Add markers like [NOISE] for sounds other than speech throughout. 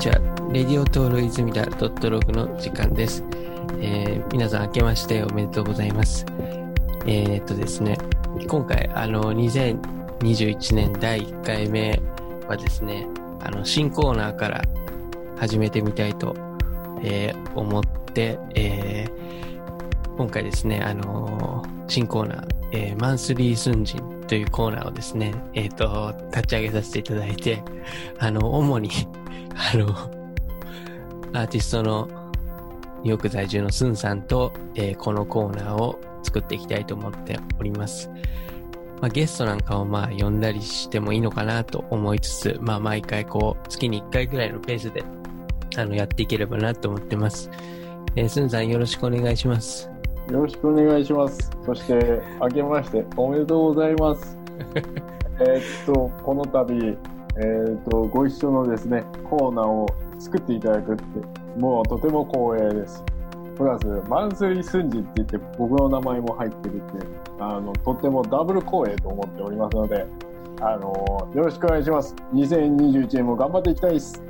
ちは。レディオトール泉田ドットログの時間です。えー皆さん明けましておめでとうございます。えーっとですね、今回、あの、2021年第1回目はですね、あの、新コーナーから始めてみたいと、えー思って、えー今回ですね、あのー新コーナー、えーマンスリー寸人というコーナーをですね、えっ、と、立ち上げさせていただいて、あの、主に、あの、アーティストのニューヨーク在住のスンさんと、えーこのコーナーを作っていきたいと思っております。まあ、ゲストなんかをまあ呼んだりしてもいいのかなと思いつつ、まあ毎回こう月に1回ぐらいのペースであのやっていければなと思ってます。えー、スンさんよろしくお願いします。よろしくお願いします。そして、明けましておめでとうございます。[LAUGHS] えーっと、この度、えーっと、ご一緒のですね、コーナーを作っていただくって、もうとても光栄です。プラス、マンスリースンジって言って、僕の名前も入ってるって、あの、とってもダブル光栄と思っておりますので、あのよろしくお願いします。2021年も頑張っていきたいです。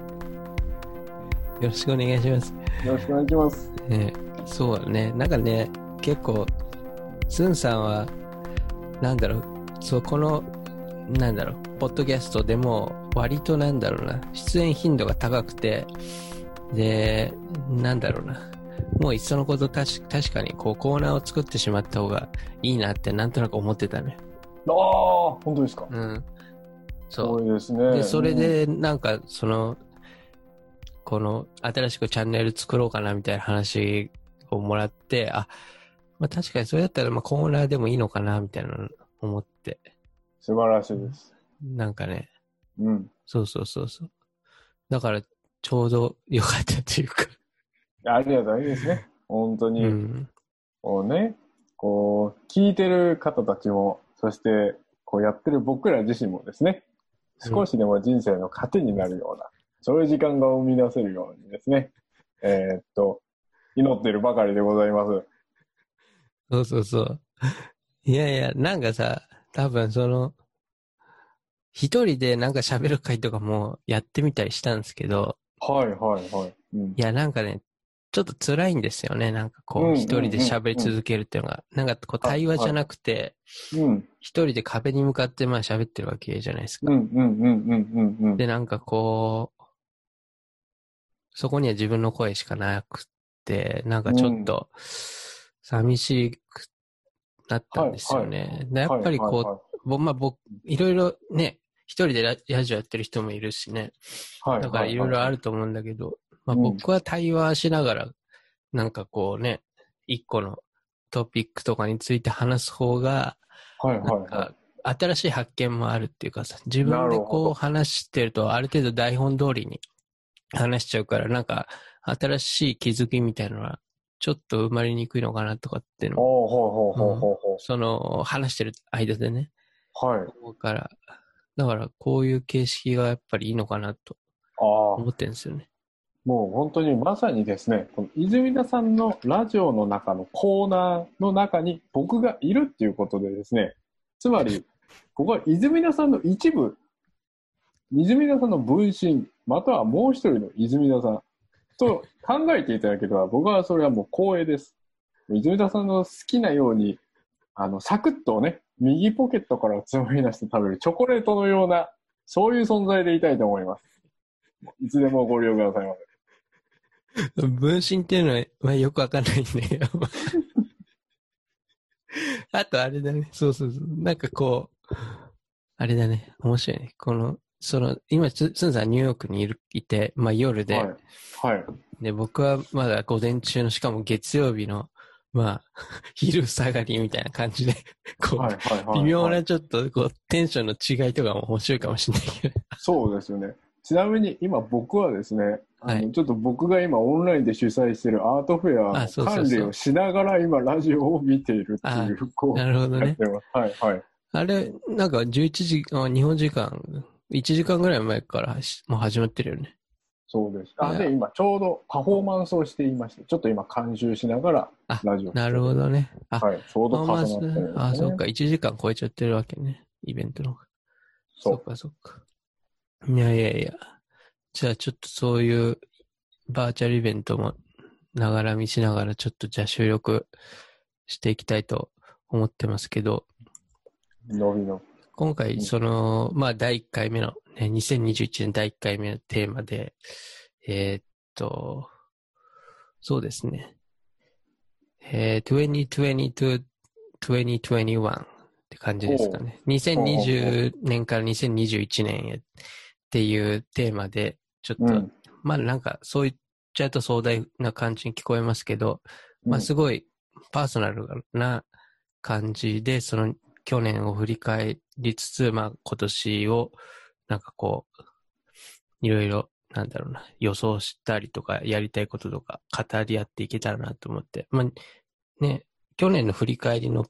よろしくお願いします。よろしくお願いします。ね、そうだね。なんかね、結構、スンさんは、なんだろう、そう、この、なんだろう、ポッドキャストでも、割となんだろうな、出演頻度が高くて、で、なんだろうな、もういっそのこと確確かにこうコーナーを作ってしまった方がいいなってなんとなく思ってたね。ああ、本当ですか？うん。そう。ですね。で、それで、なんか、その、この、新しくチャンネル作ろうかなみたいな話をもらって、あ、まあ確かにそれだったら、まあコーナーでもいいのかなみたいなの思って、素晴らしいです。なんかね、うん。そうそうそうそう。だから、ちょうど良かったというか、ありがたいですね。本当に、うん。こうね、こう、聞いてる方たちも、そして、こうやってる僕ら自身もですね、少しでも人生の糧になるような、そういう時間が生み出せるようにですね、えーっと、祈ってるばかりでございます。そうそうそう。いやいや、なんかさ、多分その、一人でなんか喋る会とかもやってみたりしたんですけど、はいはいはい。うんい、や、なんかね、ちょっと辛いんですよね。なんかこう、一人で喋り続けるっていうのが。なんかこう、対話じゃなくて、うん、一人で壁に向かってまあ喋ってるわけじゃないですか。で、なんかこう、そこには自分の声しかなくて、なんかちょっと、寂しくなったんですよね。でやっぱりこう、まあ僕、いろいろね、一人でララジオやってる人もいるしね。はい、はいだからいろいろあると思うんだけど、まあうん僕は対話しながら、なんかこうね、一個のトピックとかについて話す方が、はい、はい、はなんか新しい発見もあるっていうかさ、自分でこうど話してるとある程度台本通りに話しちゃうから、なんか新しい気づきみたいなのはちょっと生まれにくいのかなとかっていうい。のも、ほうほうほうほうほうほその話してる間でね、う。はい。から、だからこういう形式がやっぱりいいのかなと。思ってるんですよね。もう本当にまさにですね、この泉田さんのラジオの中のコーナーの中に僕がいるっていうことでですね、つまり、[LAUGHS] ここは泉田さんの一部、泉田さんの分身、またはもう一人の泉田さんと考えていただければ、僕はそれはもう光栄です。泉田さんの好きなように、あの、サクッとね、右ポケットからつまみ出して食べるチョコレートのような、そういう存在でいたいと思います。いつでもご利用くださいませ。分身っていうのは、まあ、よくわかんないんだけど。[LAUGHS] あとあれだね。そうそうそう。なんかこう、あれだね。面白いね。この、その、今、つつんさんニューヨークにいるいて、まあ夜で、はい。はい。で、僕はまだ午前中の、しかも月曜日の、まあ、[LAUGHS] 昼下がりみたいな感じで、こう、はい。はい。はい。微妙は。ないちょっと、こう、テンションの違いとかも面白いかもしれないけど。そうですよね。ちなみに今僕はですね、はいちょっと僕が今オンラインで主催しているアートフェア管理をしながら今ラジオを見ているっていう、こう、なるほどねやっ。てます。はい。はい。あれ、なんか11時、あ日本時間、1時間ぐらい前からしもう始まってるよね。そうです。あ、で、今ちょうどパフォーマンスをしていまして、ちょっと今監修しながらあラジオをなるほどね。あ、はい。ちょうど重なパフォーマンスってるね。あ、そうか、1時間超えちゃってるわけね。イベントの。そそうっか、そっか。いやいやいや。じゃあちょっとそういうバーチャルイベントもながら見しながらちょっとじゃあ収録していきたいと思ってますけど、伸びの。今回その、まあ第1回目の、ね、2021年第1回目のテーマで、えーっと、そうですね。えー、2020 to 2021って感じですかね。2020年から2021年へっていうテーマで、ちょっと、うん。まあなんかそう言っちゃうと壮大な感じに聞こえますけど、まあうんすごいパーソナルな感じで、その去年を振り返りつつ、まあ今年をなんかこう、いろいろなんだろうな、予想したりとか、やりたいこととか、語り合っていけたらなと思って。まあね、去年の振り返りの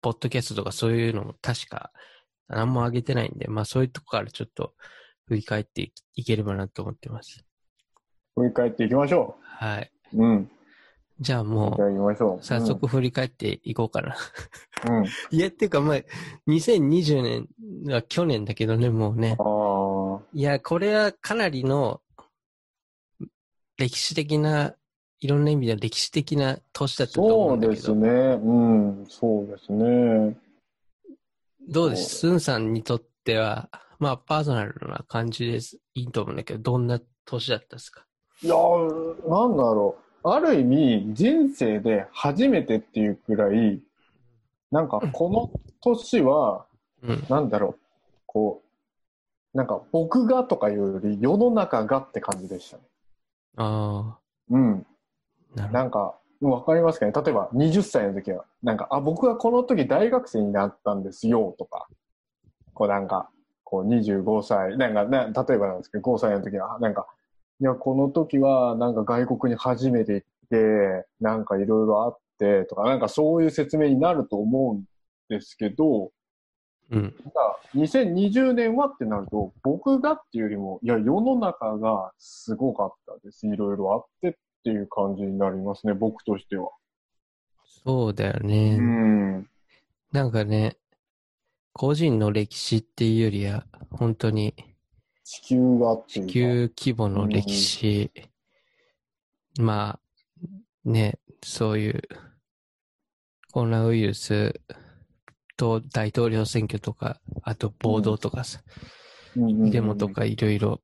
ポッドキャストとかそういうのも確か何も上げてないんで、まあそういうとこからちょっと振り返っていいければなと思ってます。振り返っていきましょはい。う。うん。じゃあもう、う。早速振り返っていこうかな。うん。うん。いや、っていうかまあ、2020年は去年だけどね、もうね。ああ。いや、これはかなりの歴史的な、いろんな意味で歴史的な年だったと思そううんだけど。ですね。うん。そうですね。どうです？スンさんにとっては、まあパーソナルな感じです。いいと思うんだけど、どんな年だったですか？いやー、なんだろう。ある意味、人生で初めてっていうくらい、なんかこの年は、うん。なんだろう。こう、なんか僕がとかいうより世の中がって感じでしたね。あうん。あ、なるほど。なんか、わかりますかね例えば20歳の時は、なんか、あ、僕はこの時大学生になったんですよとか、こうなんか、こう25歳、なんか、な例えばなんですけど、5歳の時は、なんか、いや、この時はなんか外国に初めて行って、なんかいろいろあってとか、なんかそういう説明になると思うんですけど、うん。なんか2020年はってなると、僕がっていうよりも、いや、世の中がすごかったです。いろいろあってっていう感じになりますね、僕としては。そうだよね。うん。なんかね、個人の歴史っていうよりは、本当に地球が地か。球規模の歴史、まあ、ね、そういうコロナウイルスと大統領選挙とか、あと暴動とかさ、うんうんうんデモと。かいろいろ、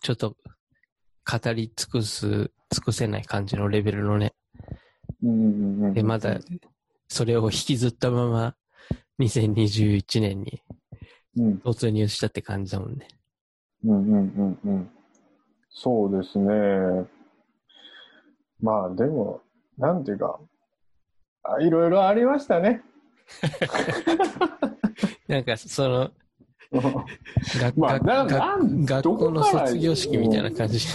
ちょっと語り尽くす、尽くせない感じのレベルのね、うんうんうんうんで、まだ、それを引きずったまま、2021年にうん突入したって感じだもんね。うんうんうんうん。そうですね。まあでも、なんていうか、あいろいろありましたね。[LAUGHS] なんか、その、[LAUGHS] 学校の卒業式みたいな感じ。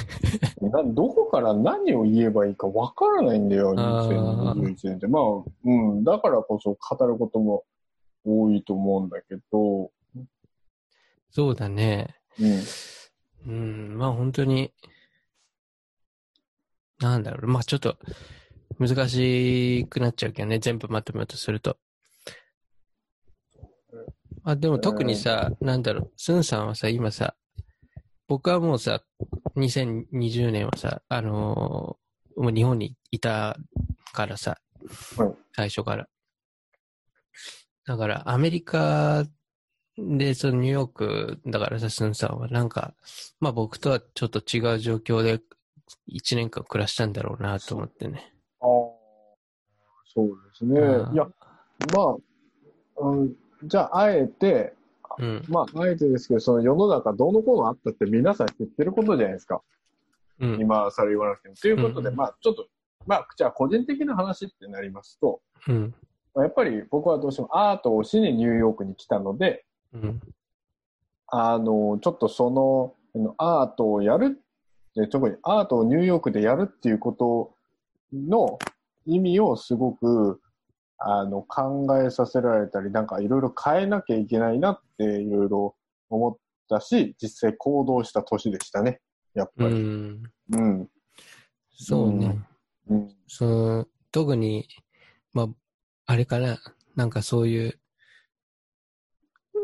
などこから何を言えばいいかわからないんだよ、あー2021年って。まあ、うん、だからこそ語ることも多いと思うんだけど、そうだね。うん。うん、まあ本当に、なんだろう、まあちょっと難しくなっちゃうけどね、全部まとめようとすると。あ、でも特にさ、なんだろう、スンさんはさ、今さ、僕はもうさ、2020年はさ、あのーもう日本にいたからさ、はい最初から。だから、アメリカで、そのニューヨークだからさ、スンさんはなんか、まあ僕とはちょっと違う状況で1年間暮らしたんだろうなと思ってね。ああ、そうですね。いや、まあ、うん、じゃあ、あえて、うん。まあ、あえてですけど、その世の中どうのこうのあったって皆さん知ってることじゃないですか。うん。今更言わなくても。ということで、うんまあ、ちょっと、まあ、じゃあ個人的な話ってなりますと、うん。まあやっぱり僕はどうしてもアートをしにニューヨークに来たので、うん。あの、ちょっとその、あのアートをやる、で特にアートをニューヨークでやるっていうことの意味をすごく、あの、考えさせられたり、なんかいろいろ変えなきゃいけないなっていろいろ思ったし、実際行動した年でしたね。やっうぱり。ん。うん。そうね。うん。その、特に、まあ、あれかな、なんかそういう、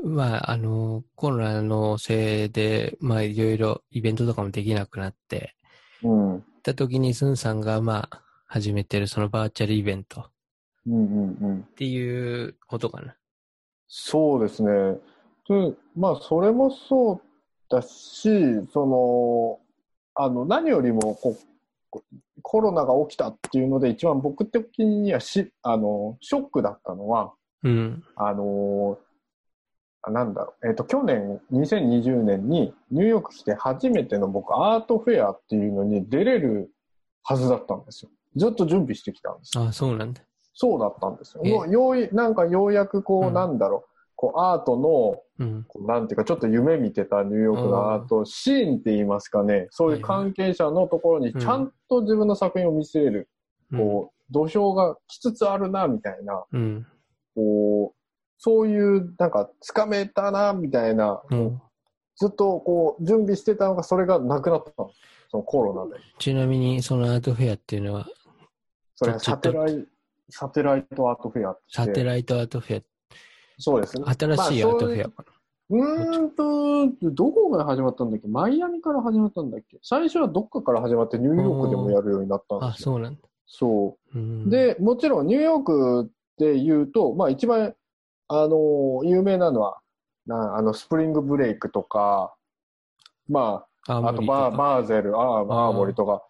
まあ、あの、コロナのせいで、まあ、いろいろイベントとかもできなくなって、うん。うんた時にスンさんが、まあ、始めてるそのバーチャルイベントっうんうん。ていうことかな。そうですね。でまあ、それもそうだし、その、あの、何よりもこう、コロナが起きたっていうので、一番僕的にはし、あの、ショックだったのは、うん。あのあなんだろう、えっ、と、去年、2020年にニューヨーク来て初めての僕、アートフェアっていうのに出れるはずだったんですよ。ずっと準備してきたんですよああ、そうなんだ。そうだったんですよ。えもうよういなんかようやくこう、うんなんだろう、こうアートの、うん。なんていうか、ちょっと夢見てたニューヨークのアートシーンって言いますかね、そういう関係者のところにちゃんと自分の作品を見せる、こう、土俵がきつつあるな、みたいな、うん。こう、そういう、なんか、つかめたな、みたいな、うん。ずっとこう、準備してたのが、それがなくなったの。そのコロナで。ちなみに、そのアートフェアっていうのは、それはサテライ、サテライトアートフェアって。 Satellite Art Fairそうですね。ア、新しいアートフェアかうーんと、どこが始まったんだっけ？マイアミから始まったんだっけ？最初はどっかから始まってニューヨークでもやるようになったんな。あ、ですよ。そうなんだ。そうう。ん、で、もちろんニューヨークで言うと、まあ一番、あの、有名なのは、なあの、 Spring Break とか、まああ、あとバーバーゼル、アーアーモリとか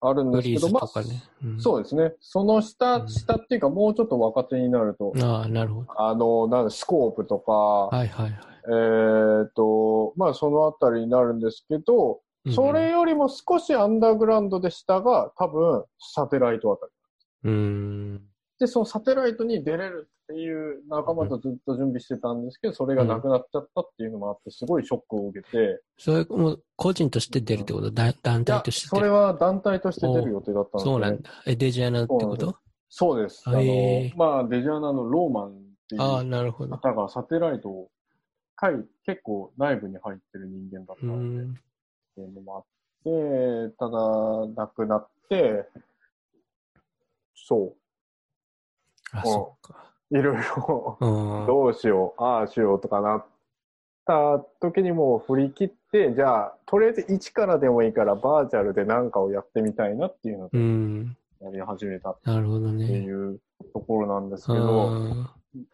あるんですけど、まあ。うん、そうですね。そのう下、ん下っていうかもうちょっと若手になると、ああ、なるほど。あの、なんだスコープとか、はいはいはい。えーっと、まあそのあたりになるんですけど、うんそれよりも少しアンダーグラウンドで下が多分サテライトあたり。うーん。で、そのサテライトに出れるっていう仲間とずっと準備してたんですけど、それがなくなっちゃったっていうのもあって、すごいショックを受けて、それもう個人として出るってこと？だ団体として？それは団体として出る予定だったんですそうなんだ。え、デジアナってこと？そうです。あの、まあ、デジャーナのローマンっていう。方がサテライトを、結構内部に入ってる人間だったうので、っん。ていうのもあって、ただ、亡くなって、そ。う、いろいろ、うん。どうしよう、ああしようとかなった時にもう振り切って、じゃあ、とりあえず一からでもいいからバーチャルで何かをやってみたいなっていうのうでん。やり始めたっなるほどてね。いうところなんですけうど、ん。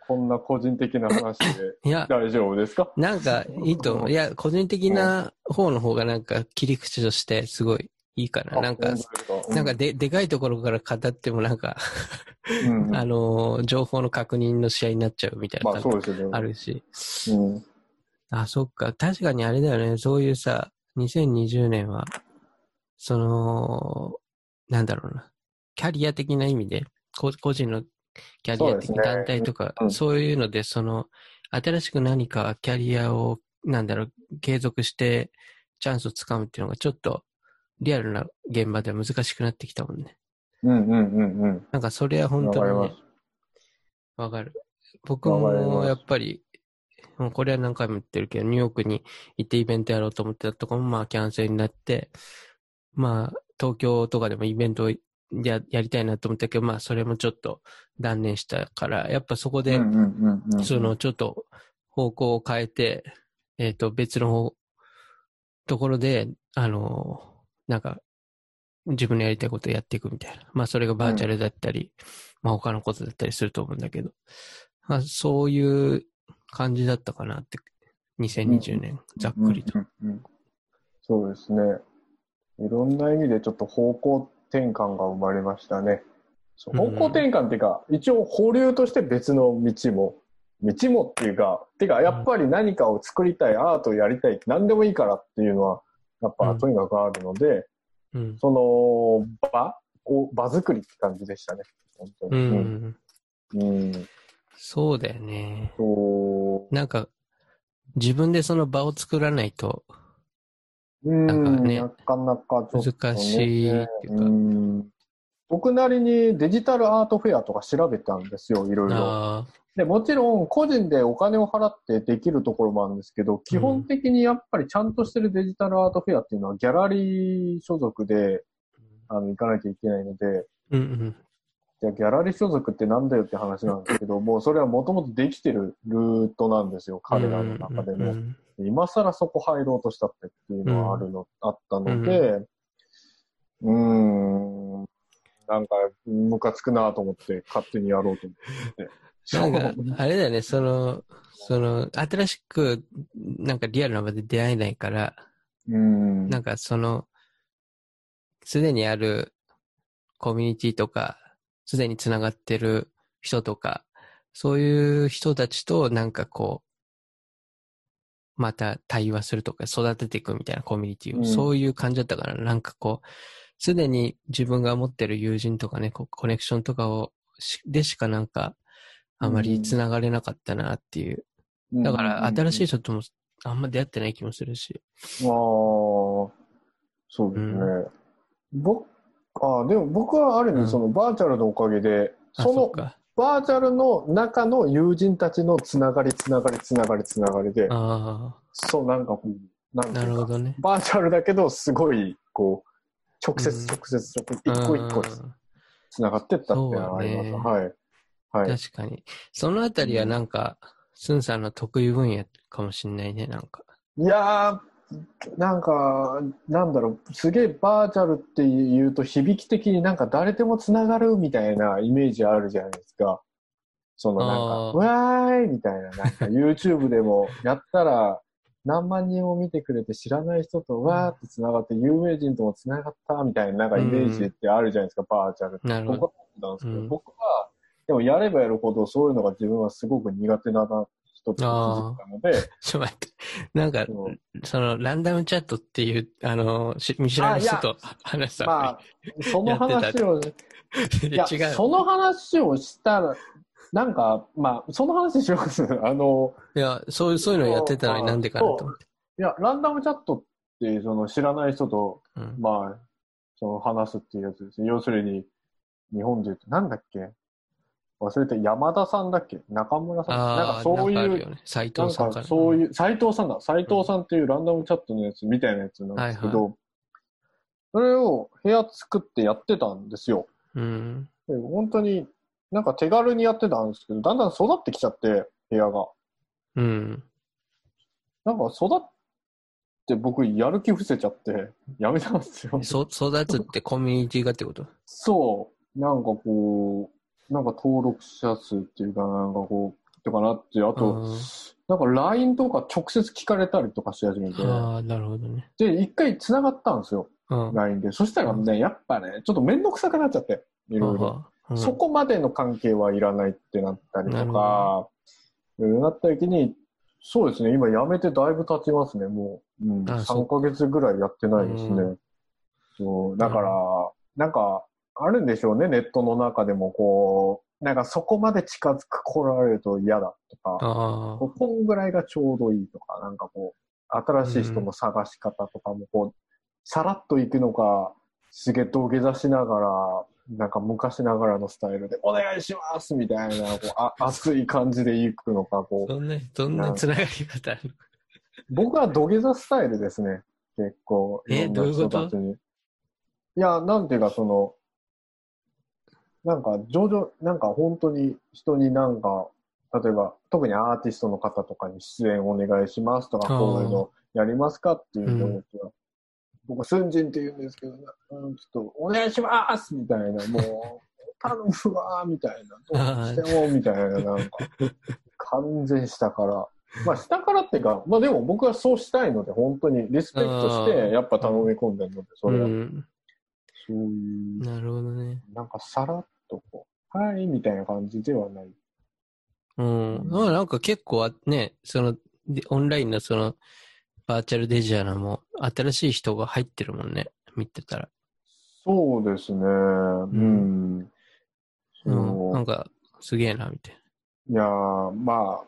こんな個人的な話で大丈夫ですか？なんかいいと思う。いや、個人的な方の方がなんか切り口としてすごいいいかな。なんか、なんか、で、でかいところから語ってもなんか、うんうんあのー、情報の確認の試合になっちゃうみたいなまあね。あるし。うん。あ、そっか。確かにあれだよね。そういうさ、2020年は、その、なんだろうな。キャリア的な意味で、こ個人のキャリア的、団体とか、うんそういうので、その、新しく何かキャリアを、なんだろう、継続してチャンスをつかむっていうのがちょっとリアルな現場では難しくなってきたもんね。うんうんうんうん。なんかそれは本当にねす、。わかる。僕もやっぱり、もうこれは何回も言ってるけど、ニューヨークに行ってイベントやろうと思ってたところも、まあキャンセルになって、まあ東京とかでもイベントをややりたいなと思ったけど、まあそれもちょっと断念したから、やっぱそこで、そのちょっと方向を変えて、えっ、と別の方ところで、あの、なんか自分のやりたいことをやっていくみたいな。まあそれがバーチャルだったり、まあ他のことだったりすると思うんだけど、まあそういう感じだったかなって、2020年、ざっくりと。うんうんうんそうですね。いろんな意味でちょっと方向転換が生まれましたね。方向転換っていうか、一応保留として別の道も、道もっていうか、てかやっぱり何かを作りたい、アートをやりたい、何でもいいからっていうのは、やっぱうんとにかくあるので、うん。その場を、場作りって感じでしたね。本当うに。ん。うん。うん。そうだよね。なんか、自分でその場を作らないと、うん、なんかねなかなかちょっと、ね、難しいっていうかん僕なりにデジタルアートフェアとか調べたんですよ、いろいろ。あで、もちろん個人でお金を払ってできるところもあるんですけど、基本的にやっぱりちゃんとしてるデジタルアートフェアっていうのはギャラリー所属であの行かなきゃいけないので、ーうん。ギャラリー所属ってなんだよって話なんですけど、[LAUGHS] もうそれはもともとできてるルートなんですよ、彼らの中でも。うんうん今更そこ入ろうとしたってっていうのはあるの、あったので、うーん、なんか、ムカつくなと思って、勝手にやろうと思って。なんか、あれだよね、その、その、新しく、なんかリアルな場で出会えないから、うん。なんかその、すでにあるコミュニティとか、すでにつながってる人とか、そういう人たちとなんかこう、また対話するとか育てていくみたいなコミュニティを、うんそういう感じだったから、なんかこう、すでに自分が持ってる友人とかね、コネクションとかをし、でしかなんか、あまりつながれなかったなっていう。だから、新しいい。人ともあんま出会ってない気もするし。ああ、そうですね。僕、ああ、でも僕はある意うん味そのバーチャルのおかげで、あ、その。バーチャルの中の友人たちのつながりつながりつながりつながりで、あそうなんかこう、なるほどね。バーチャルだけどすごい、こう、直接うん直接直接、一個一個うんつながってったっていうのはあります。はい。はい。確かに。そのあたりはなんか、スンさんの得意分野かもしんないね、なんか。いやー、なんか、なんだろう、すげえバーチャルって言うと響き的になんか誰でもつながるみたいなイメージあるじゃないですか。そのなんか、わーいみたいな、なんか YouTube でもやったら何万人も見てくれて知らない人とわーってつながって有名人ともつながったみたいななんかイメージってあるじゃないですか、バーチャルって。なるほど。僕はなんですけど、うん僕は、でもやればやるほどそういうのが自分はすごく苦手な人って気づいたので、[LAUGHS] ちょっと待って。なんか、その、ランダムチャットっていう、あの、し見知らない人と話したまあ、その話を、いや、[LAUGHS] 違う。その話をしたら、なんか、まあ、その話します。[LAUGHS] あの、いや、そういう、そういうのやってたのになんでかなと思って。いや、ランダムチャットって、その知らない人と、うんまあ、その話すっていうやつですね。要するに、日本で言うと、なんだっけ？忘れて、山田さんだっけ？中村さん？なんかそういう。斎なん藤さんか。そういうう、斎藤さんだ。斎藤さんっていうランダムチャットのやつみたいなやつなんですけど、はいそれを部屋作ってやってたんですよ。うん。で本当になんか手軽にやってたんですけど、だんだん育ってきちゃって、部屋が。うん。なんか育って僕やる気伏せちゃって、やめたんですよ。そ、育つってコミュニティがってこと？そう。なんかこう、なんか登録者数っていうか、なんかこう、とかなって、あと、うんなんか LINE とか直接聞かれたりとかし始めて、ああ、なるほどね。で、一回繋がったんですよ、うん。LINE で。そしたらね、やっぱね、ちょっとめんどくさくなっちゃって、いろいろ。うん。そこまでの関係はいらないってなったりとか、うんなった時に、そうですね、今辞めてだいぶ経ちますね、もう。うん、あそう。3ヶ月ぐらいやってないですね。うそう。だから、なんか、あるんでしょうね、ネットの中でもこう、なんかそこまで近づく来られると嫌だとか、あこうこんぐらいがちょうどいいとか、なんかこう、新しい人の探し方とかも、こう、さらっと行くのか、すげえ土下座しながら、なんか昔ながらのスタイルで、お願いしますみたいな、こうあ熱い感じで行くのか、こあ。う。そんな、そんなつながり方ある僕は土下座スタイルですね、結構。えどういうこと？いや、なんていうか、その、なんか、上々、なんか本当に人になんか、例えば、特にアーティストの方とかに出演お願いしますとか、こういうのやりますかっていうのうんを、僕、スンジンって言うんですけど、うん、ちょっと、お願いしますみたいな、もう、[LAUGHS] 頼むわーみたいな、どうしても、みたいな、なんか、完全下から。まあ、下からっていうか、まあでも僕はそうしたいので、本当にリスペクトして、やっぱ頼み込んでるので、それは、うん。そういう、なるほどね。なんかさらっとこう、はい、みたいな感じではない。うん。まあなんか結構あね、その、でオンラインのその、バーチャルデジアナも新しい人が入ってるもんね。見てたら。そうですね。うん。う。そうなんか、すげえな、みたいいやーまあ、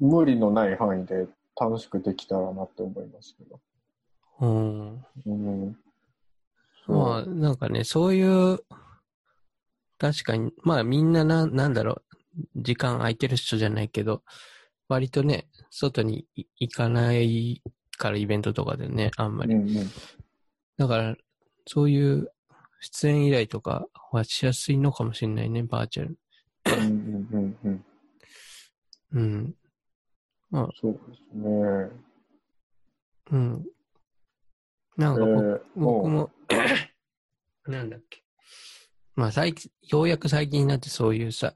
無理のない範囲で楽しくできたらなって思いますけど。な。うん。うん。まあ、なんかね、そういう、確かに、まあみんなな、なんだろう、時間空いてる人じゃないけど、割とね、外にい行かないからイベントとかでね、あんまり。うんうん。だから、そういう出演依頼とかはしやすいのかもしれないね、バーチャル。うんうんうんうん。うん。そうですね。うん。なんえか僕,、ー、僕も、[COUGHS] なんだっけ。まあ最近、ようやく最近になってそういうさ、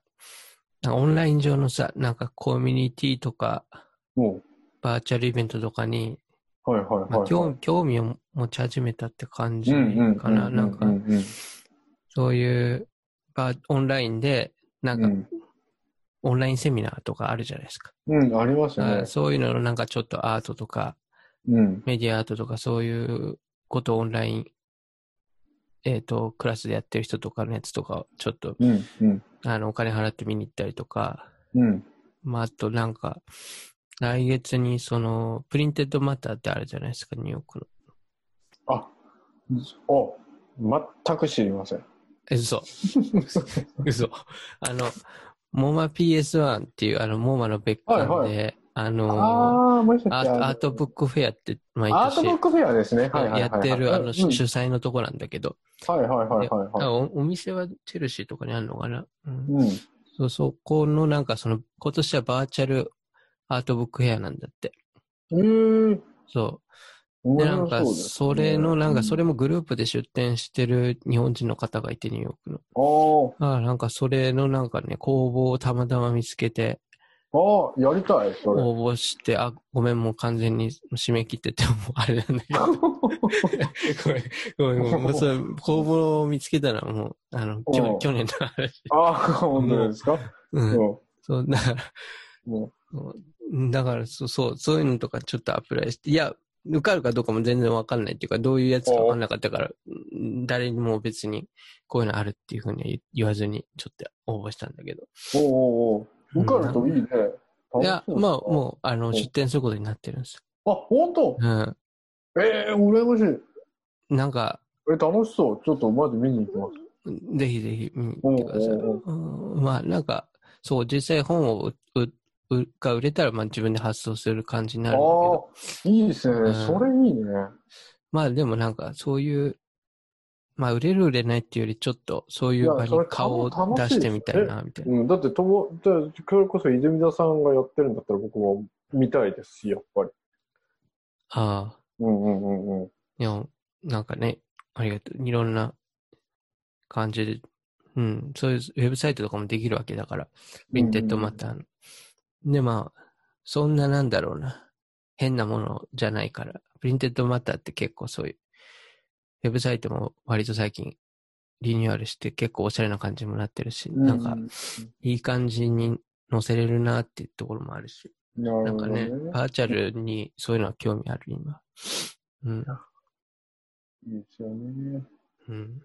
オンライン上のさ、なんかコミュニティとか、もバーチャルイベントとかに、う、はいはいはい、まあ、はい。興興味を持ち始めたって感じかな。なんかそういうオンラインで、なんか、うんオンラインセミナーとかあるじゃないですか。うん、ありますよねあ。そういうののなんかちょっとアートとか、うん。メディアアートとかそういうことをオンライン、えっ、と、クラスでやってる人とかのやつとかをちょっと、うん、うん、あの、お金払って見に行ったりとか、うん。まあ、あとなんか、来月にその、プリンテッドマターってあるじゃないですか、ニューヨークの。あ、お、全く知りません。え、嘘。[LAUGHS] 嘘。あの、モマ PS1 っていう、あの、モマの別館で、はいはあのああ、アートブックフェアって毎アート年ブックフェアですね。はいはいはい、やってる、あの、うん主催のとこなんだけど、はいはいはいはい、あはい。おお店はチェルシーとかにあるのかな、うんうん。そう、そこのなんかその、今年はバーチャルアートブックフェアなんだって。えー、そう。で、なんか、それの、なんか、それもグループで出展してる日本人の方がいて、ニューヨークの。うんああ、なんか、それのなんかね、公募をたまたま見つけて、ああ、やりたい、それ。応募して、あ、ごめん、もう完全に締め切ってて、もうあれなんだけど。[LAUGHS] ごめん、ごめん。もうそれ、公募を見つけたらもう、あの、去去年の話。ああ、本当ですか？うん。うんそう、だから、もうんだから、そう、そう、そういうのとかちょっとアプライして、いや、受かるかどうかも全然わかんないっていうか、どういうやつかわかんなかったから、うん誰にも別にこういうのあるっていうふうには言言わずに、ちょっと応募したんだけど。うおうおうおう受かるといいね。いや、まあ、う。もう、あの、うん出展することになってるんですあ、本当？よ。うん。ええー、羨ましい。なんか、え、楽しそう。ちょっとマジ見に行きます。ぜひぜひ見に行ってください。まあ、なんか、そう、実際本をうううが売れたら、まあ自分で発送する感じになるんだけど。ああ、いいですね。うんそれいいね。まあでもなんか、そういう、まあ売れる売れないっていうより、ちょっとそういう場に顔を出してみたいな、みたいな。うん、だってとも、じゃあそれこそ泉田さんがやってるんだったら僕も見たいですし、やっぱり。ああ、うんうんうんうん。いや、なんかね、ありがとう。いろんな感じで、うん、そういうウェブサイトとかもできるわけだから、 Printed Matter の。で、まあ、そんななんだろうな、変なものじゃないから、 Printed Matter って結構そういう、ウェブサイトも割と最近リニューアルして結構おしゃれな感じにもなってるし、なんか、いい感じに載せれるなっていうところもあるし、なるほどなんかねね。、バーチャルにそういうのは興味ある、今。うん。いいですよね。うん。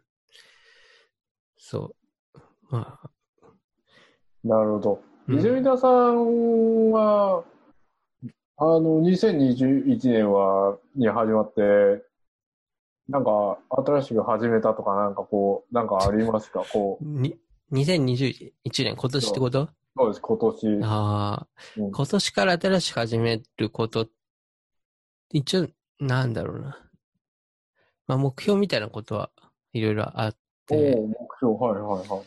そう。まあ、なるほど。うん。泉田さんは、あの、2021年は、に始まって、なんか、新しく始めたとか、なんかこう、なんかありますか？こう、に2021年、今年ってこと？そうです、今年。ああ、うん。今年から新しく始めること、一応、なんだろうな。まあ、目標みたいなことはいろいろあっおて、お目標、はいはいはい。だ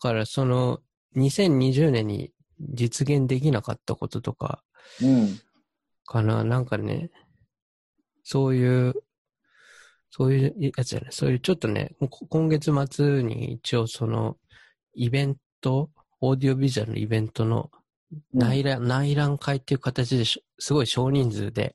からその、2020年に実現できなかったこととか、うん。かな、なんかね、そういう、そういうやつじゃない、そういうちょっとね、今月末に一応その、イベント、オーディオビジュアルのイベントの内覧、内覧会っていう形でし、すごい少人数で、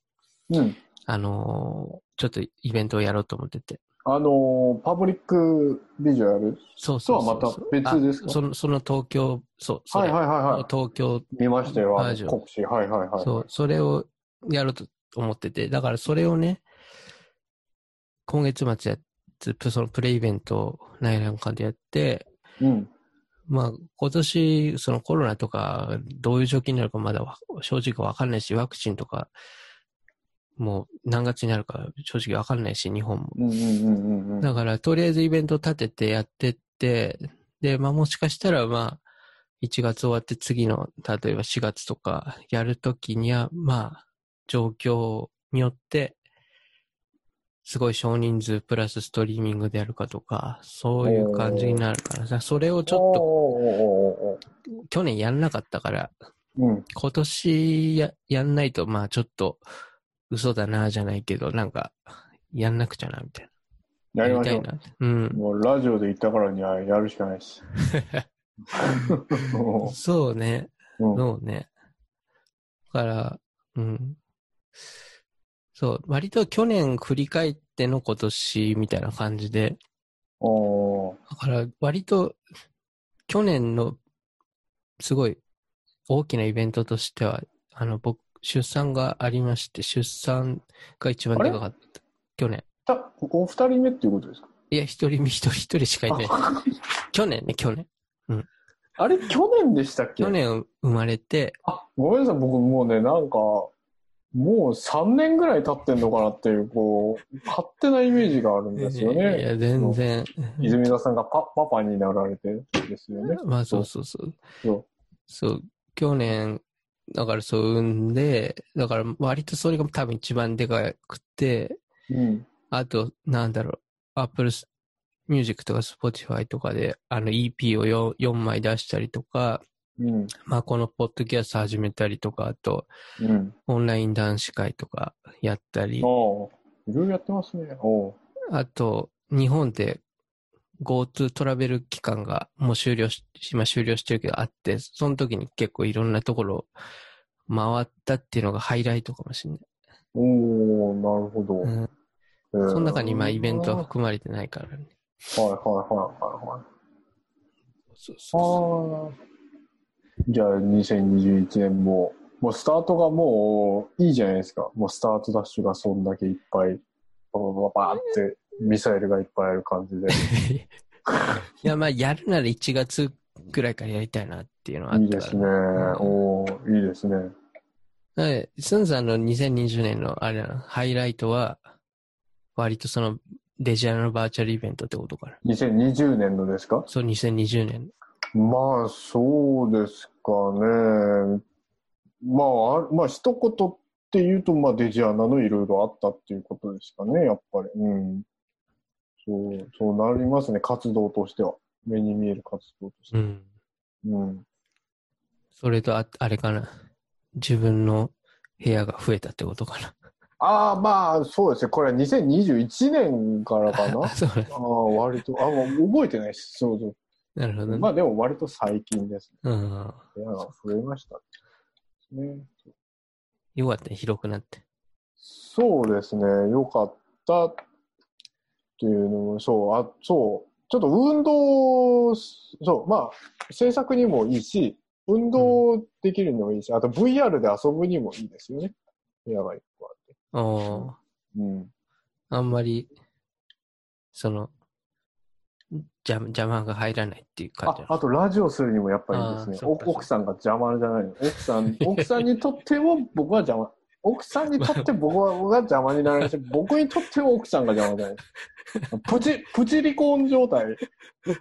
うん。あのーちょっとイベントをやろうと思ってて。あのーパブリックビジュアルそうそうそうとはまた別ですか？あその、その東京、そう、はいはいはいはい。東京、見ましたよ、あバージョンの告知。はいはいはい。そう、それをやろうと思ってて、だからそれをね、今月末やつ、そのプレイイベントを内覧会でやって、うん。まあ今年、そのコロナとか、どういう状況になるかまだわ正直わかんないし、ワクチンとか、もう何月になるか正直わかんないし、日本も。うんうんうんうんうん。だから、とりあえずイベント立ててやってって、で、まあもしかしたら、まあ、1月終わって次の、例えば4月とかやるときには、まあ、状況によって、すごい少人数プラスストリーミングでやるかとか、そういう感じになるからさ、それをちょっと去年やんなかったから、うん。今年ややんないと、まあちょっと嘘だなじゃないけど、なんか、やんなくちゃな、みたいな。やりましょう。うん。もうラジオで言ったからにはやるしかないし。[LAUGHS] そうね。うんそうね。だから、うん。そう、割と去年振り返っての今年みたいな感じで、おーだから割と去年のすごい大きなイベントとしては、あの僕、出産がありまして、出産が一番でかかった。去年。たお二人目っていうことですか？いや、一人、一人、一人しかいない。[LAUGHS] 去年ね、去年。あれ、去年でしたっけ？去年生まれて、あ、ごめんなさい、僕もうね、なんか、もう3年ぐらい経ってんのかなっていう、こう、勝手なイメージがあるんですよいね。や、全然。泉田さんがパパパになられてですよね。まあ、そうそうそう。そうそう、去年、だからそう産んで、だから割とそれが多分一番でかくて、うん。あと、なんだろう、Apple Music とか Spotify とかで、あの EP を 4, 4枚出したりとか、うん。まあこのポッドキャスト始めたりとか、あと、うん。オンライン男子会とかやったりい、ろいろやってますね。あと、日本で GoTo トラベル期間がもう終了し、今終了してるけどあって、その時に結構いろんなところを回ったっていうのがハイライトかもしれない。おーなるほど。うん、えーその中にまあイベントは含まれてないからね。はいはいはいはいはい。そうそうああ。じゃあ、2021年も、もうスタートがもういいじゃないですか。もうスタートダッシュがそんだけいっぱい、ババババってミサイルがいっぱいある感じで。[LAUGHS] いや、まあ、やるなら1月ぐらいからやりたいなっていうのはあったから。いいですね。おーいいですね。はい。スンさんの2020年のあれなの、ハイライトは、割とその、デジタルのバーチャルイベントってことかな。2020年のですか？そう、2020年。まあ、そうですかね。まあ、あまあ、一言って言うと、まあ、デジアナのいろいろあったっていうことですかね、やっぱり。うん。そう、そうなりますね、活動としては。目に見える活動として。うん。うん。それとあ、あれかな。自分の部屋が増えたってことかな。ああ、まあ、そうですね。これは2021年からかな。あ、[LAUGHS] そうね。ああ、割と、あ、もう覚えてないし、そうそなるほどう。ね。まあ、でも割と最近ですね。うん。部屋が増えましたね。よかったね、広くなって。そうですね、よかったっていうのも、そう、あ、そう、ちょっと運動、そう、まあ、制作にもいいし、運動できるのもいいし、あと VR で遊ぶにもいいですよね。部屋が一個あって。おーうん。あんまり、その、邪邪魔が入らないっていう感じあ、あとラジオするにもやっぱりいいですね。奥さんが邪魔じゃないの。奥さん、奥さんにとっても僕は邪魔。奥さんにとって僕は僕が邪魔になるし、僕にとっても奥さんが邪魔じゃない。プチ、プチ離婚状態。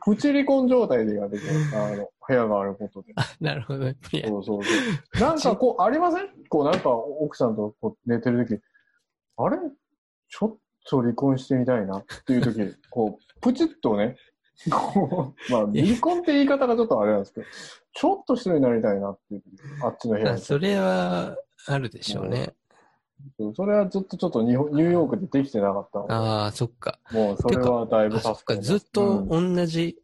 プチ離婚状態でやるあの、部屋があることで。なるほどそうそうそう。なんかこう、ありません？こうなんか奥さんとこう寝てるとき、あれ？ちょっと離婚してみたいなっていうとき、こう、プチッとね、まあ、離婚って言い方がちょっとあれなんですけど、ちょっと一人になりたいなっていう時、あっちの部屋に。それは、あるでしょうね。それはずっとちょっとニューヨークでできてなかったああ、そっか。もうそれはだいぶ。助かりますずっとうん同じ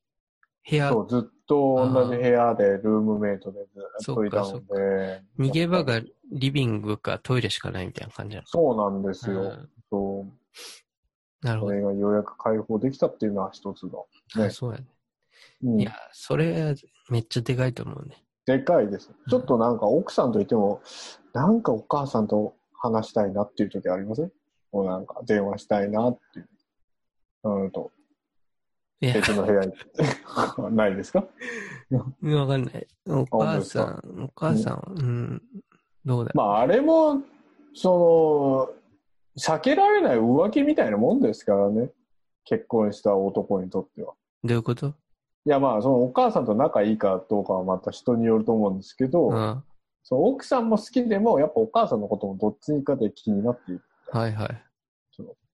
部屋、そう、ずっと同じ部屋でルームメイトでずっといたので、逃げ場がリビングかトイレしかないみたいな感じなそうなんですの。よ。うんそう。なるほど。それがようやく解放できたっていうのは一つの。ねあそうやね。うんいや、それ、めっちゃでかいと思うね。でかいです。ちょっとなんか奥さんといても、なんかお母さんと話したいなっていう時ありません？もうなんか電話したいなっていう。うんと、別の部屋に。[LAUGHS] ないですか？わかんない。お母さん、お母さんは、うん、どうだ？まああれも、その、避けられない浮気みたいなもんですからね。結婚した男にとっては。どういうこと？いやまあそのお母さんと仲いいかどうかはまた人によると思うんですけど、うん。その奥さんも好きでもやっぱお母さんのこともどっちにかで気になっている。はいはい。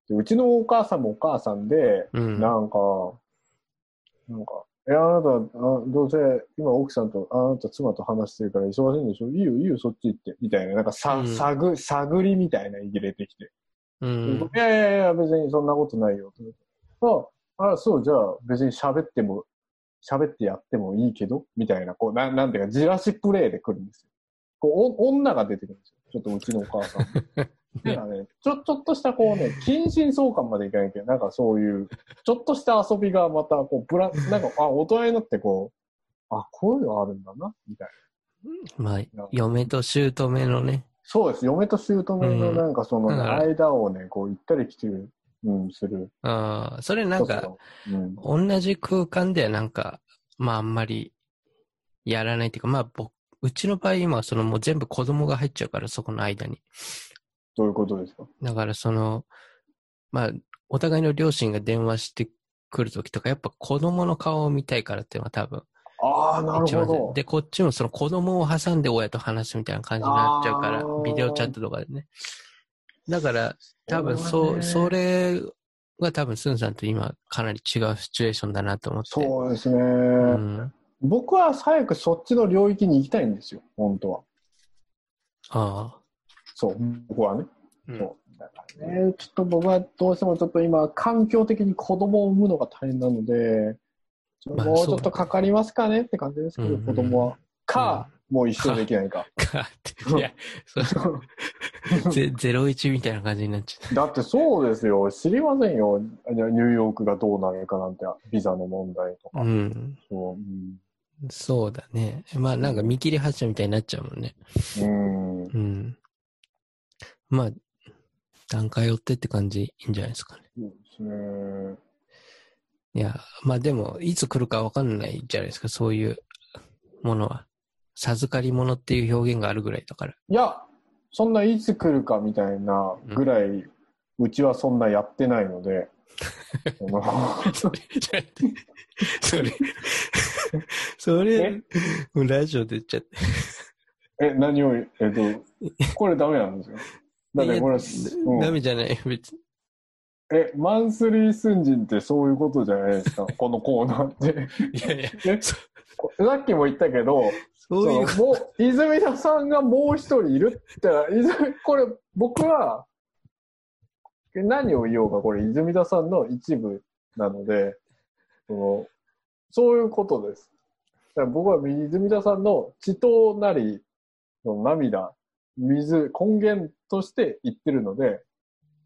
でうちのお母さんもお母さんで、うん。なんか、なんか、え、あなた、あどうせ今奥さんと、あなた妻と話してるから忙しいんでしょ？いいよ、いいよ、そっち行って。みたいな、なんかさ、うん探、探りみたいな入れてきて。うん。いやいやいや、別にそんなことないよ。あ、あ、そう、じゃあ別に喋っても、喋ってやってもいいけど、みたいな、こう、ななんていうか、じらしプレイで来るんですよ。こう、お女が出てくるんですよ。ちょっとうちのお母さん。[LAUGHS] ね、ちょ、ちょっとしたこうね、近親相関までいかないけど、なんかそういう、ちょっとした遊びがまた、こう、ブラ、なんか、あ、大人になってこう、あ、こういうのあるんだな、みたいな。まあ、嫁と姑のね。そうです。嫁と姑のなんかその、ねうん間をね、こう、行ったり来てる、うん、する。ああ、それなんか、うん、同じ空間ではなんか、まああんまりやらないっていうか、まあ僕、うちの場合今そのもう全部子供が入っちゃうから、そこの間に。どういうことですか？だからその、まあ、お互いの両親が電話してくるときとか、やっぱ子供の顔を見たいからっていうのは多分、ああ、なるほど。で、こっちもその子供を挟んで親と話すみたいな感じになっちゃうからビデオチャットとかでね。だから、多分そねそれが多分スンさんと今かなり違うシチュエーションだなと思って。そうですね、うん。僕は早くそっちの領域に行きたいんですよ、本当は。ああ。そう、僕はね。うんそう。だからね、ちょっと僕はどうしてもちょっと今、環境的に子供を産むのが大変なので、もうちょっとかかりますかねって感じですけど、うん子供は。か、もう一生できないか。[LAUGHS] かって、いや、そう、[LAUGHS] ゼゼロ一みたいな感じになっちゃだってそうですよ。知りませんよ。ニューヨークがどうなるかなんて、ビザの問題とか。う。うん。そううんそうだね。まあなんか見切り発車みたいになっちゃうもんね。うん。うん。まあ、段階追ってって感じいいんじゃないですかね。そうですね。いや、まあでも、いつ来るかわかんないじゃないですか、そういうものは。授かり物っていう表現があるぐらいだから。いや、そんないつ来るかみたいなぐらい、うちはそんなやってないので。それ、ちょそれ、それ、ラジオで言っちゃって。え、何を、えっと、これダメなんですよ。だってこれ、うんダメじゃない、別に。え、マンスリー寸人ってそういうことじゃないですか、このコーナーって。いやいや、え？さっきも言ったけど、そういうもう泉田さんがもう一人いるって泉これ、僕は、何を言おうか、これ、泉田さんの一部なので、そのそういうことです。だから僕は泉田さんの血となりの涙、水、根源として言ってるので、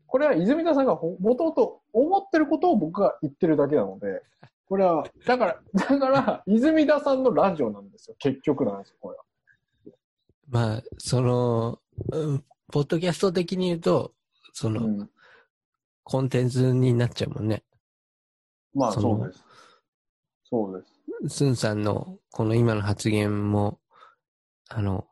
これは泉田さんがもともと思ってることを僕が言ってるだけなので、これは、だから、だから、泉田さんのラジオなんですよ。結局なんですよ、これは。まあ、その、うんポッドキャスト的に言うと、その、うん、コンテンツになっちゃうもんね。まあ、そのそうです。そうです。スンさんのこの今の発言も、あの、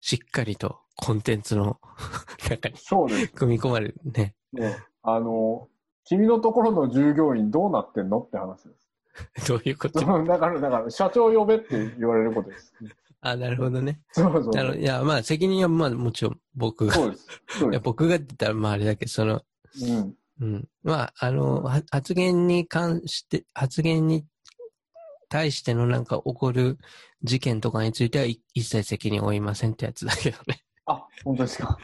しっかりとコンテンツの [LAUGHS] 中にそうです。組み込まれるね。ね、あの、君のところの従業員どうなってんのって話です。[LAUGHS] どういうこと？だから、だから、社長呼べって言われることです。あ、なるほどね。そうそうあのいや、まあ責任はまあもちろん僕が。そうです。そういやです。僕がって言ったらまああれだけど、その、うん。うん。まあ、あの、は発言に関して、発言に対してのなんか起こる事件とかについてはい一切責任を負いませんってやつだけどね。あ、本当ですか？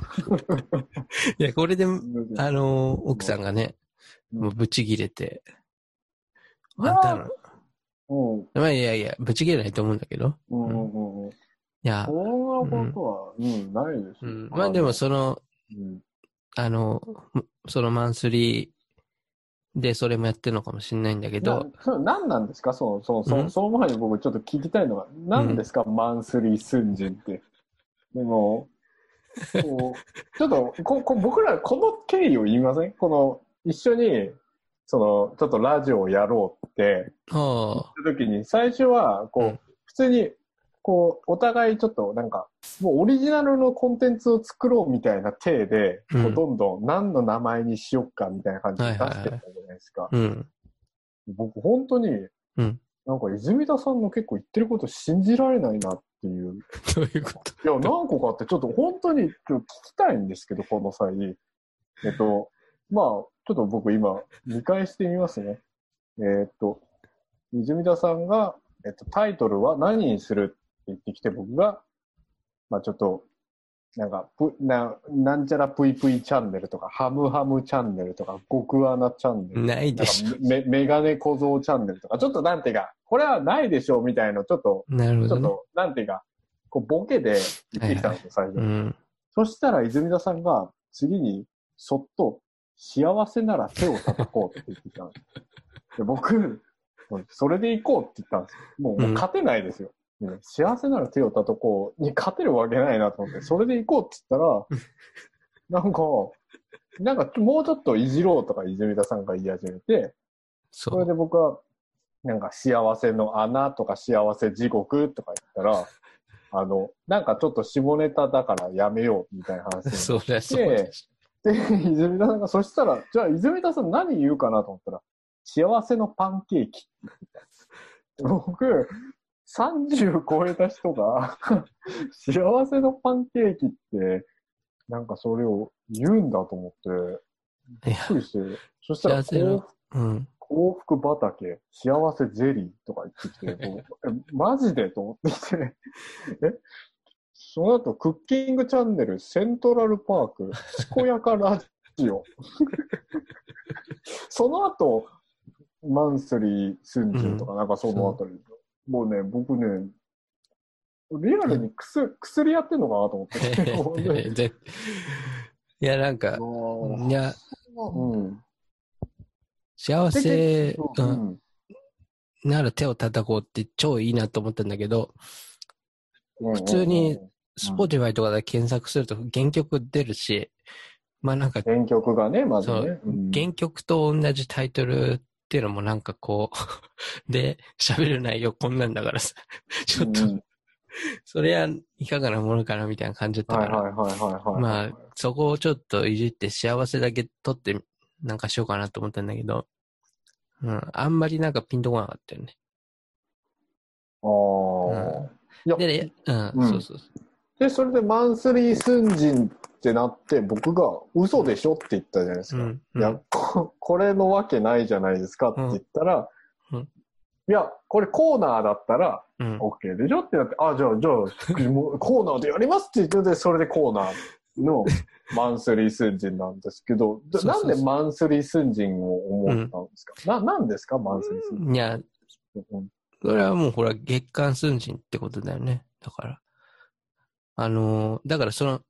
[LAUGHS] いや、これで、あの、奥さんがね、うんもうブチ切れて、あんたの、うん。まあいやいや、ブチ切れないと思うんだけど、うんうんうんうん。いや、そんなことは、うん、ないですよ。うん、まあでもその、うん、あの、そのマンスリーでそれもやってるのかもしれないんだけなど、何なんですか？そのそのそうん。のその前に僕ちょっと聞きたいのが、何ですか、マンスリー寸人って。でも、こうちょっとここ僕らこの経緯を言いません？この一緒にそのちょっとラジオをやろうって。あ。言った時に最初はこう、うん。普通にこうお互いちょっとなんかもうオリジナルのコンテンツを作ろうみたいな体で、こううんどんどん何の名前にしよっかみたいな感じで出してったじゃないですか。あ、うん。僕本当に、うんなんか泉田さんの結構言ってること信じられないなっていう。[LAUGHS] どういうこと？いや、何個かあってちょっと本当にちょっと聞きたいんですけど、この際。えっと、まあ、ちょっと僕今、見返してみますね。えーっと、泉田さんが、えっと、タイトルは何にする？言ってきて、僕が、まあちょっと、なんか、ぷななんちゃらぷいぷいチャンネルとか、ハムハムチャンネルとか、極アナチャンネルないでしょ。メメガネ小僧チャンネルとか、ちょっとなんていうか、これはないでしょうみたいな、ちょっと、なるほどね。ちょっと、なんていうか、こうボケで言ってきたんですよ、最初。うん。そしたら泉田さんが次にそっと幸せなら手を叩こうって言ってきたんです。で僕、それで行こうって言ったんですよ。もうもう勝てないですよ。ね幸せなら手を叩こうに勝てるわけないなと思って、[LAUGHS] それで行こうって言ったら、なんか、なんかもうちょっといじろうとか泉田さんが言い始めて、それ。で僕は、なんか幸せの穴とか幸せ地獄とか言ったら、[LAUGHS] あの、なんかちょっと下ネタだからやめようみたいな話に [LAUGHS] そうだ、そうだ。で、泉田さんが、そしたら、じゃあ泉田さん何言うかなと思ったら、幸せのパンケーキ僕、30超えた人が、[LAUGHS] 幸せのパンケーキって、なんかそれを言うんだと思って、びっくりして、そしたら幸せの幸うん。幸福畑、幸せゼリーとか言ってきて、[LAUGHS] マジでと思ってきて、えその後、クッキングチャンネル、セントラルパーク、健やかラジオ。[LAUGHS] その後、マンスリースンジンとか、なんかそのあたり、もうね、僕ね、リアルに薬薬やってんのかなと思って。[LAUGHS] いや、なんか、もいや、ううん。幸せ、ううん、ん。なら手を叩こうって超いいなと思ったんだけど、普普通に、Spotify とかで検索すると原曲出るし、まあなんか、原曲がね、まずね。うん原曲と同じタイトルっていうのもなんかこう、[LAUGHS] で、喋る内容こんなんだからさ、[LAUGHS] ちょっと、うんそれはいかがなものかなみたいな感じだったから、はいはいはいはいはい。まあ、そこをちょっといじって幸せだけ取ってなんかしようかなと思ったんだけど、うん、あんまりなんかピンとこなかったよね。ああ。いや、でね、うん、うんそうそうそう。で、それでマンスリースンジンってなって、僕が嘘でしょって言ったじゃないですか。うん、いや、こ、これのわけないじゃないですかって言ったら、うん。うんいや、これコーナーだったらうん、OK でしょってなって、あ、じゃあ、じゃあ、もうコーナーでやりますって言って、それでコーナーの [LAUGHS] マンスリースンジンなんですけど、なんでマンスリースンジンを思ったんですか、な、なんですか？マンスリースンジン。いや、うん。それはもうほら、月間寸人ってことだよね。だから。あのーだからその、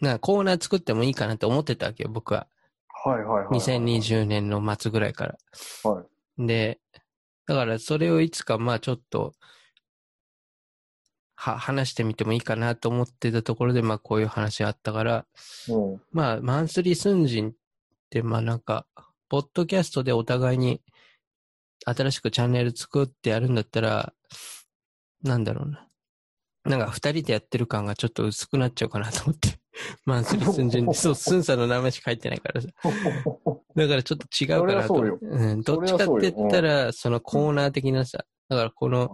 なコーナー作ってもいいかなって思ってたわけよ、僕は。はいはいはいはい。2020年の末ぐらいから。はい。で、だからそれをいつかまあちょっと、は、話してみてもいいかなと思ってたところで、まあこういう話があったから、うん。まあマンスリー寸人ってまあなんか、ポッドキャストでお互いに新しくチャンネル作ってやるんだったら、なんだろうな。なんか二人でやってる感がちょっと薄くなっちゃうかなと思って。マンスリー寸人って、そう、スンさんの名前しか書いてないからさ。[LAUGHS] だからちょっと違うかなと。どっちかって言ったら、そのコーナー的なさ、だからこの。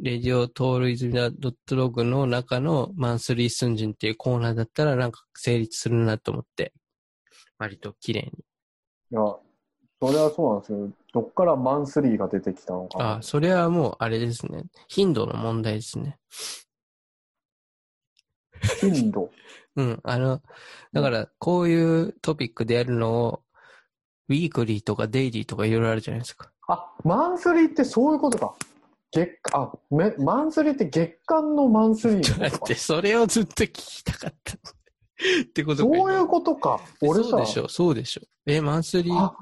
レディオトールイズミナドットログの中のマンスリースンジンっていうコーナーだったらなんか成立するなと思って、割と綺麗に。いや、それはそうなんですよ。どっからマンスリーが出てきたのかな。あ、それはもうあれですね。頻度の問題ですね。頻度。[LAUGHS] うん。あの、だからこういうトピックでやるのを、ウィークリーとかデイリーとかいろいろあるじゃないですか。あ、マンスリーってそういうことか。月、あ、め、マンスリーって月間のマンスリーだって、それをずっと聞きたかった。[LAUGHS] ってことか。そういうことか。俺さそうで、しょ、そうでしょ。え、マンスリー、あ、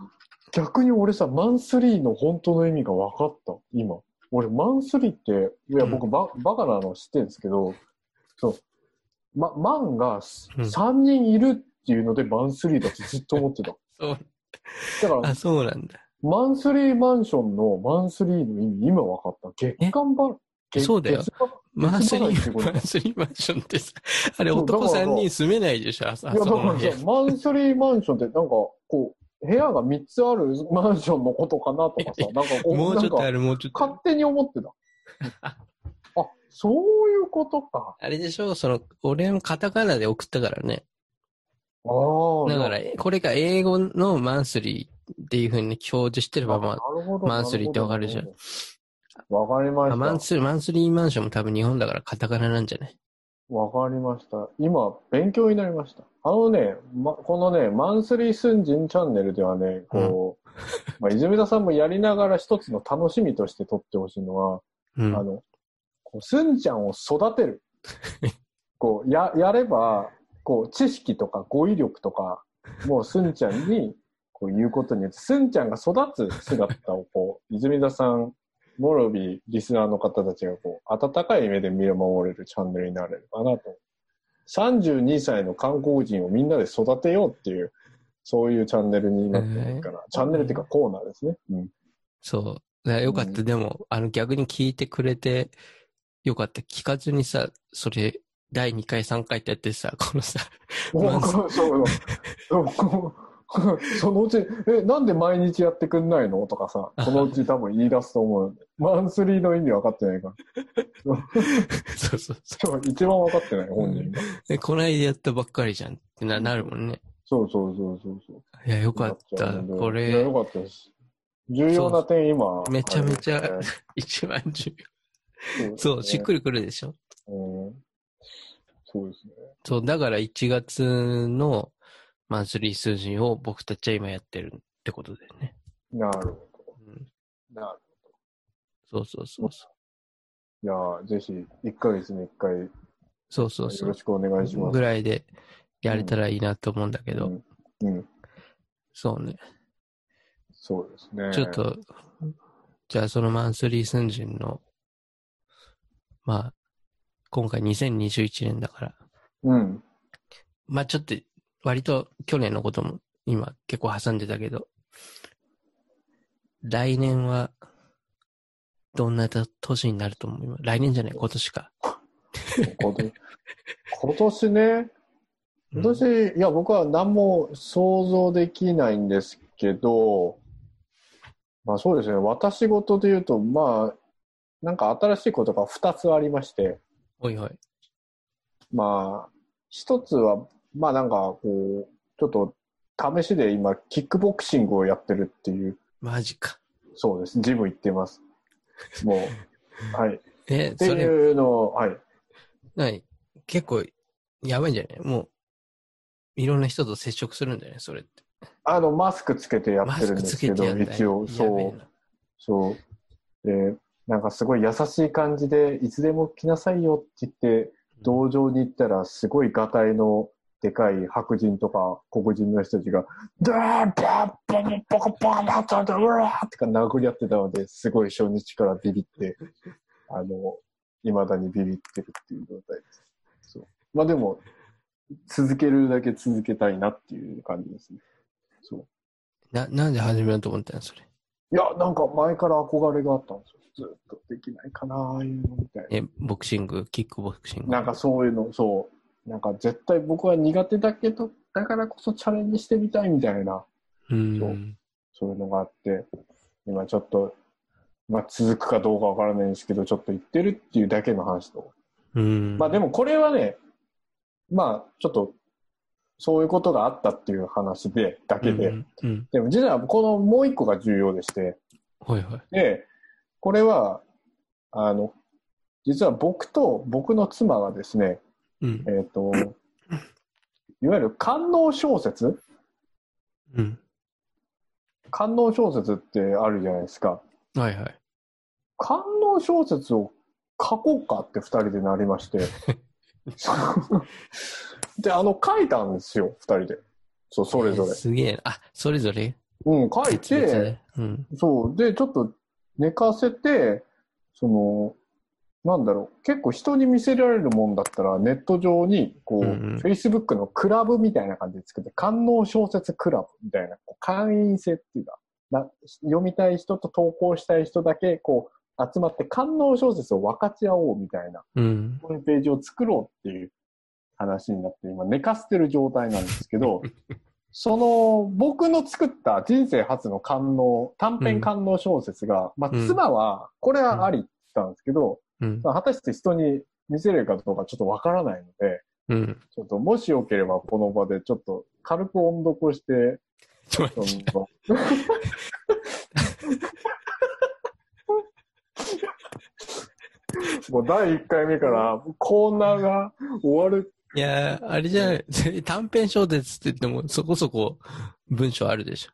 逆に俺さ、マンスリーの本当の意味が分かった、今。俺、マンスリーって、いや、うん僕、ババカなの知ってるんですけど、そう、ま、マンがうん3人いるっていうので、マンスリーだってずっと思ってた。[LAUGHS] そう、だからあ、、そうなんだ。マンスリーマンションのマンスリーの意味、今分かった。月間ば、月そうだよマンスリー、マンスリーマンションってさ、あれ男だから3人住めないでしょ、あそいや、だこの部屋からさ、マンスリーマンションって、なんか、こう、部屋が3つあるマンションのことかなとかさ、なんかこう、もうちょっとある、もうちょっと勝手に思ってた。あ、そういうことか。あれでしょ、その、俺もカタカナで送ったからね。ああ。だから、これが英語のマンスリーっていう風に表示してれば、まなるほどマンスリーってわかるじゃん。わかりまあ、した。マンスリー、マンスリーマンションも多分日本だからカタカナなんじゃない？わかりました。今、勉強になりました。あのね、ま、このね、マンスリースンジンチャンネルではね、こう、まあ、泉田さんもやりながら一つの楽しみとして撮ってほしいのは、うん。あの、こうスンちゃんを育てる。[LAUGHS] こう、や、やれば、こう、知識とか語彙力とか、もうスンちゃんに、こう言うことによって、スンちゃんが育つ姿を、こう、泉田さん、もろびリスナーの方たちが、こう、温かい目で見守れるチャンネルになれるかなと。32歳の韓国人をみんなで育てようっていう、そういうチャンネルになってないかな。チャンネルっていうかコーナーですね。うん。そう。よかった。うんでも、あの逆に聞いてくれて、よかった。聞かずにさ、それ、第2回、3回ってやってさ、[LAUGHS] このさ、そうそう [LAUGHS] そのうち、え、なんで毎日やってくんないの？とかさ、そのうち多分言い出すと思う。マンスリーの意味分かってないから。[LAUGHS] そうそうそそう一番分かってない、本人が。う。で、この間やったばっかりじゃんってななるもんね。そうそうそうそうそう。いや、よかった。これいやよ、かったです。重要な点今。めちゃめちゃ一番重要。そうそう、しっくりくるでしょ。うんそうですね。そう、だから1月のマンスリー数字を僕たちは今やってるってことだよね。なるほど。うん、なるそうそうそうそう。いやーぜひ、1ヶ月に1回、よそうそうそうろし。くお願いします。ぐらいでやれたらいいなと思うんだけど、うん。うん。そうね。そうですね。ちょっと、じゃあそのマンスリー寸人の、まあ、今回2021年だから、うん。まあちょっと、割と去年のことも今結構挟んでたけど、来年は、どんな年になると思います来年じゃない、今年か。今年。今年ね、今年、いや、僕は何も想像できないんですけど、まあそうですね、私事で言うと、まあ、なんか新しいことが2つありまして、おいおい。まあ、一つは、まあなんかこう、ちょっと試しで今、キックボクシングをやってるっていう、マジか。そうです、ジム行ってます。もう、[LAUGHS] はい。っえ、てそれ、いうのを、はい。何結構、やばいんじゃない？もう、いろんな人と接触するんだよね、それって。あの、マスクつけてやってるんですけど、け。一応、そう。そう。で、なんかすごい優しい感じで、いつでも来なさいよって言って、道場に行ったら、すごいガタイのでかい白人とか黒人の人たちが、ダーバーバーバカバーバーバーうわーってか殴り合ってたので、すごい初日からビビって、あの、未だにビビってるっていう状態です。そう。まあでも、続けるだけ続けたいなっていう感じですね。そう。な、なんで始めようと思ったのそれ。いや、なんか前から憧れがあったんですよ。ずっとできないかな、ああいうのみたいな。え、ボクシング、キックボクシング？なんかそういうの、そう。なんか絶対僕は苦手だけど、だからこそチャレンジしてみたいみたいな、う。そうんそういうのがあって、今ちょっと、まあ続くかどうかわからないんですけど、ちょっと言ってるっていうだけの話と。うん。まあでもこれはね、まあちょっと、そういうことがあったっていう話で、だけで。うん。うん。でも実はこのもう一個が重要でして、はいはい。で、これは、あの、実は僕と僕の妻がですね、うん。えっ、と、いわゆる官能小説？うん。官能小説ってあるじゃないですか。はいはい。官能小説を書こうかって二人でなりまして。[LAUGHS] で、あの、書いたんですよ、二人で。そう、それぞれえー。すげえな。あ、それぞれ？うん、書いて、でうん。そう。で、ちょっと寝かせて、その、なんだろう、結構人に見せられるもんだったら、ネット上に、こう、うんうん Facebook のクラブみたいな感じで作って、官能小説クラブみたいな、こう会員制っていうかな、読みたい人と投稿したい人だけ、こう、集まって官能小説を分かち合おうみたいな、うん。ホームページを作ろうっていう話になって、今寝かせてる状態なんですけど、[LAUGHS] その、僕の作った人生初の官能、短編官能小説が、まあ、うん妻は、これはありって言ったんですけど、うん。まあ果たして人に見せれるかどうかちょっとわからないので、うん。ちょっともしよければこの場でちょっと軽く音読して、ちょっと待ってその [LAUGHS] もう第1回目からコーナーが終わる。いやー、あれじゃない、[LAUGHS] 短編小説って言ってもそこそこ文章あるでしょ。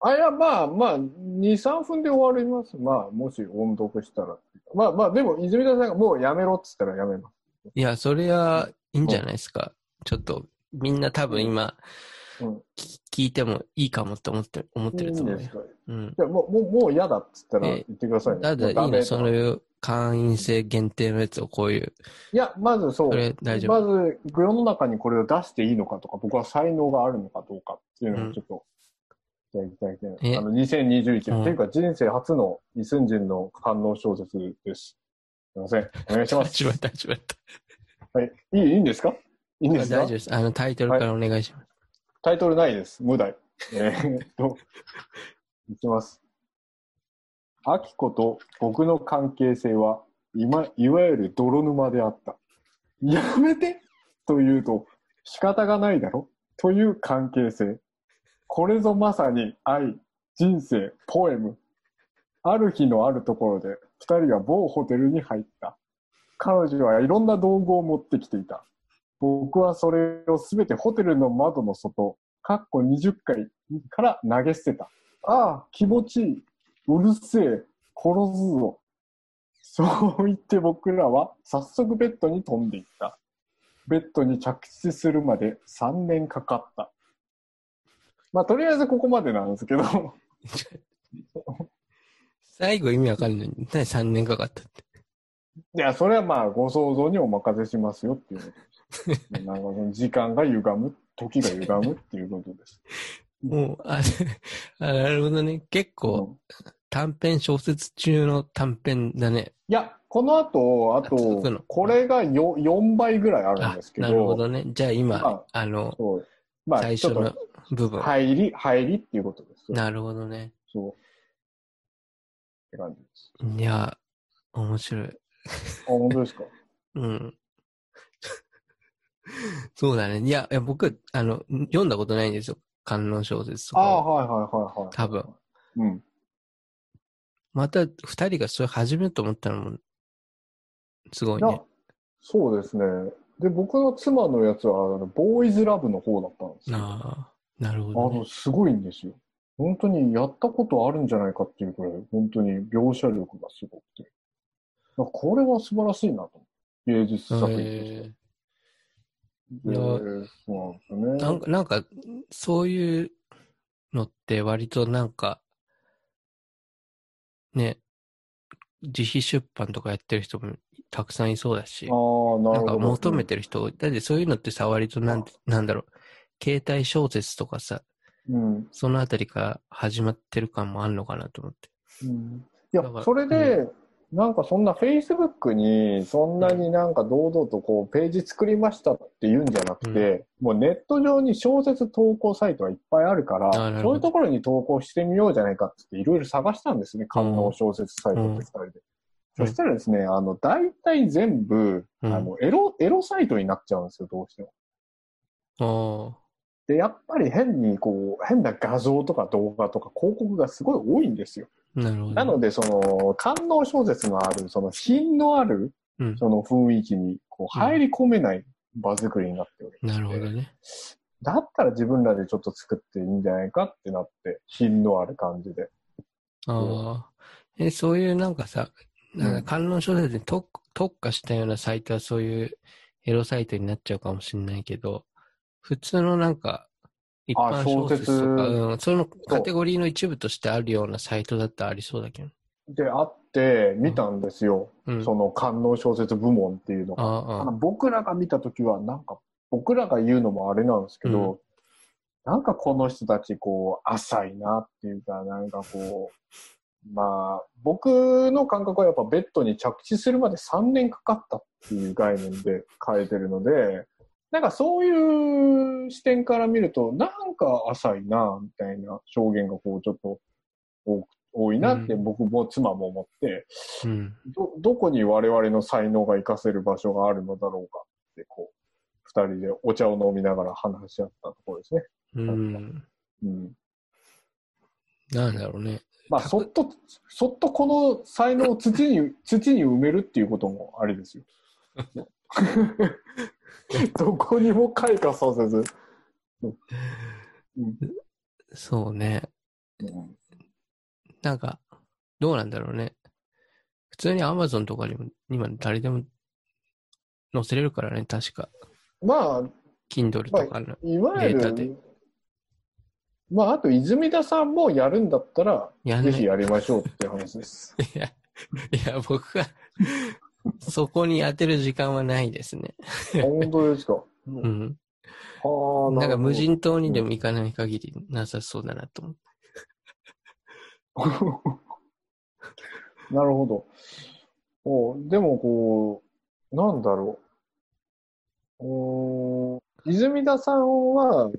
あ、いや、まあまあ、2、3分で終わります。まあ、もし音読したら。まあまあ、でも、泉田さんがもうやめろって言ったらやめます。いや、それはいいんじゃないですか。ちょっと、みんな多分今、うん。聞いてもいいかもって思って思っていいると思うよ。んですか？うん。じゃあもう、もう、もう嫌だって言ったらえ言ってくださいね。ただいいの、もうダメそういう会員制限定のやつをこういう、いや、まずそう。それ大丈夫まず、世の中にこれを出していいのかとか、僕は才能があるのかどうかっていうのをちょっと、いただきたいあの、2021年、うんっていうか人生初の異寸人の官能小説です。すいません。お願いします。始まった、始まった。はい。いい、いいんですか？いいんですか？大丈夫です。あの、タイトルからお願いします。タイトルないです。無題。えーっと、[LAUGHS] いきます。アキコと僕の関係性は、今、いわゆる泥沼であった。やめてと言うと、仕方がないだろという関係性。これぞまさに愛、人生、ポエム。ある日のあるところで、二人が某ホテルに入った。彼女はいろんな道具を持ってきていた。僕はそれをすべてホテルの窓の外、かっこ20階から投げ捨てた。ああ、気持ちいい。うるせえ。殺すぞ。そう言って僕らは早速ベッドに飛んでいった。ベッドに着地するまで3年かかった。まあ、とりあえずここまでなんですけど、最後意味わかんない何3年かかったって。いや、それはまあ、ご想像にお任せしますよっていう。[LAUGHS] なんかその時間が歪む、時が歪むっていうことです。もう、あ、あなるほどね。結う構ん短編小説中の短編だね。いや、この後、あと、これが 4, 4倍ぐらいあるんあですけど、なるほどね。じゃあ今、まあの、そうまあ、最初のと部分。入り、入りっていうことです。なるほどね。そう。って感じです。いや、面白い。あ、本当ですか？[LAUGHS] うん。そうだね。いや、いや僕、あの、読んだことないんですよ。観音小説とかああ、を。はいはいはいはい。多分。うん。また二人がそれ始めると思ったのも、すごいいやね。、そうですね。で、僕の妻のやつは、あのボーイズラブの方だったんですよ。ああ、なるほあど、ねの、。すごいんですよ。本当にやったことあるんじゃないかっていうくらい、本当に描写力がすごくて。これは素晴らしいなと。芸術作品として。えいやでそうなんですよね。なんか、なんか、そういうのって割となんか、ね、自費出版とかやってる人もたくさんいそうだし、ななんか。求めてる人、だってそういうのってさ、割となんて、なんだろう、携帯小説とかさ、うん。そのあたりから始まってる感もあるのかなと思って。うん。いやそれで、なんかそんな Facebook にそんなになんか堂々とこうページ作りましたって言うんじゃなくて、もうネット上に小説投稿サイトはいっぱいあるから、そういうところに投稿してみようじゃないかっていろいろ探したんですね、観音小説サイトって二人で。うん。そしたらですね、あの、大体全部、うん。あの、エロ、エロサイトになっちゃうんですよ、どうしても。あで、やっぱり変にこう、変な画像とか動画とか広告がすごい多いんですよ。あ、なるほど。なので、その、官能小説のある、その品のある、うんその雰囲気に、こう、入り込めない場作りになっておりますなるほどね。だったら自分らでちょっと作っていいんじゃないかってなって、品のある感じで。ああ。え、そういうなんかさ、なんか観音小説に特特化したようなサイトはそういうエロサイトになっちゃうかもしれないけど、普通のなんか、一あ般小説とか、うん、そのカテゴリーの一部としてあるようなサイトだったらありそうだけど。で、あって、見たんですよ。うん。その官能小説部門っていうのが。ああ僕らが見たときは、なんか、僕らが言うのもあれなんですけど、なんかこの人たち、こう、浅いなっていうか、なんかこう、まあ、僕の感覚はやっぱベッドに着地するまで3年かかったっていう概念で変えてるので、なんかそういう視点から見ると、なんか浅いな、みたいな表現がこう、ちょっと多く多いなってうん僕も妻も思って、うん。ど、どこに我々の才能が活かせる場所があるのだろうかって、こう、人でお茶を飲みながら話し合ったところですね。うん。うん。なんだろうね。まあ、そっと、そっとこの才能を土に、[LAUGHS] 土に埋めるっていうこともありですよ。[LAUGHS] [LAUGHS] どこにも開花させず。うんそうね。うんなんか、どうなんだろうね。普通に Amazon とかにも今誰でも載せれるからね、確か。まあ、Kindle とかの。いわゆデータでる、まあ、あと、泉田さんもやるんだったら、ぜひやりましょうっていう話です。[LAUGHS] や、いや、僕が、そこに当てる時間はないですね。本当ですか。うん。はあ、なんか無人。人島にでも行かない限りなさそうだなと思って。なるほど。おでも、こう、なんだろう。お泉田さんは、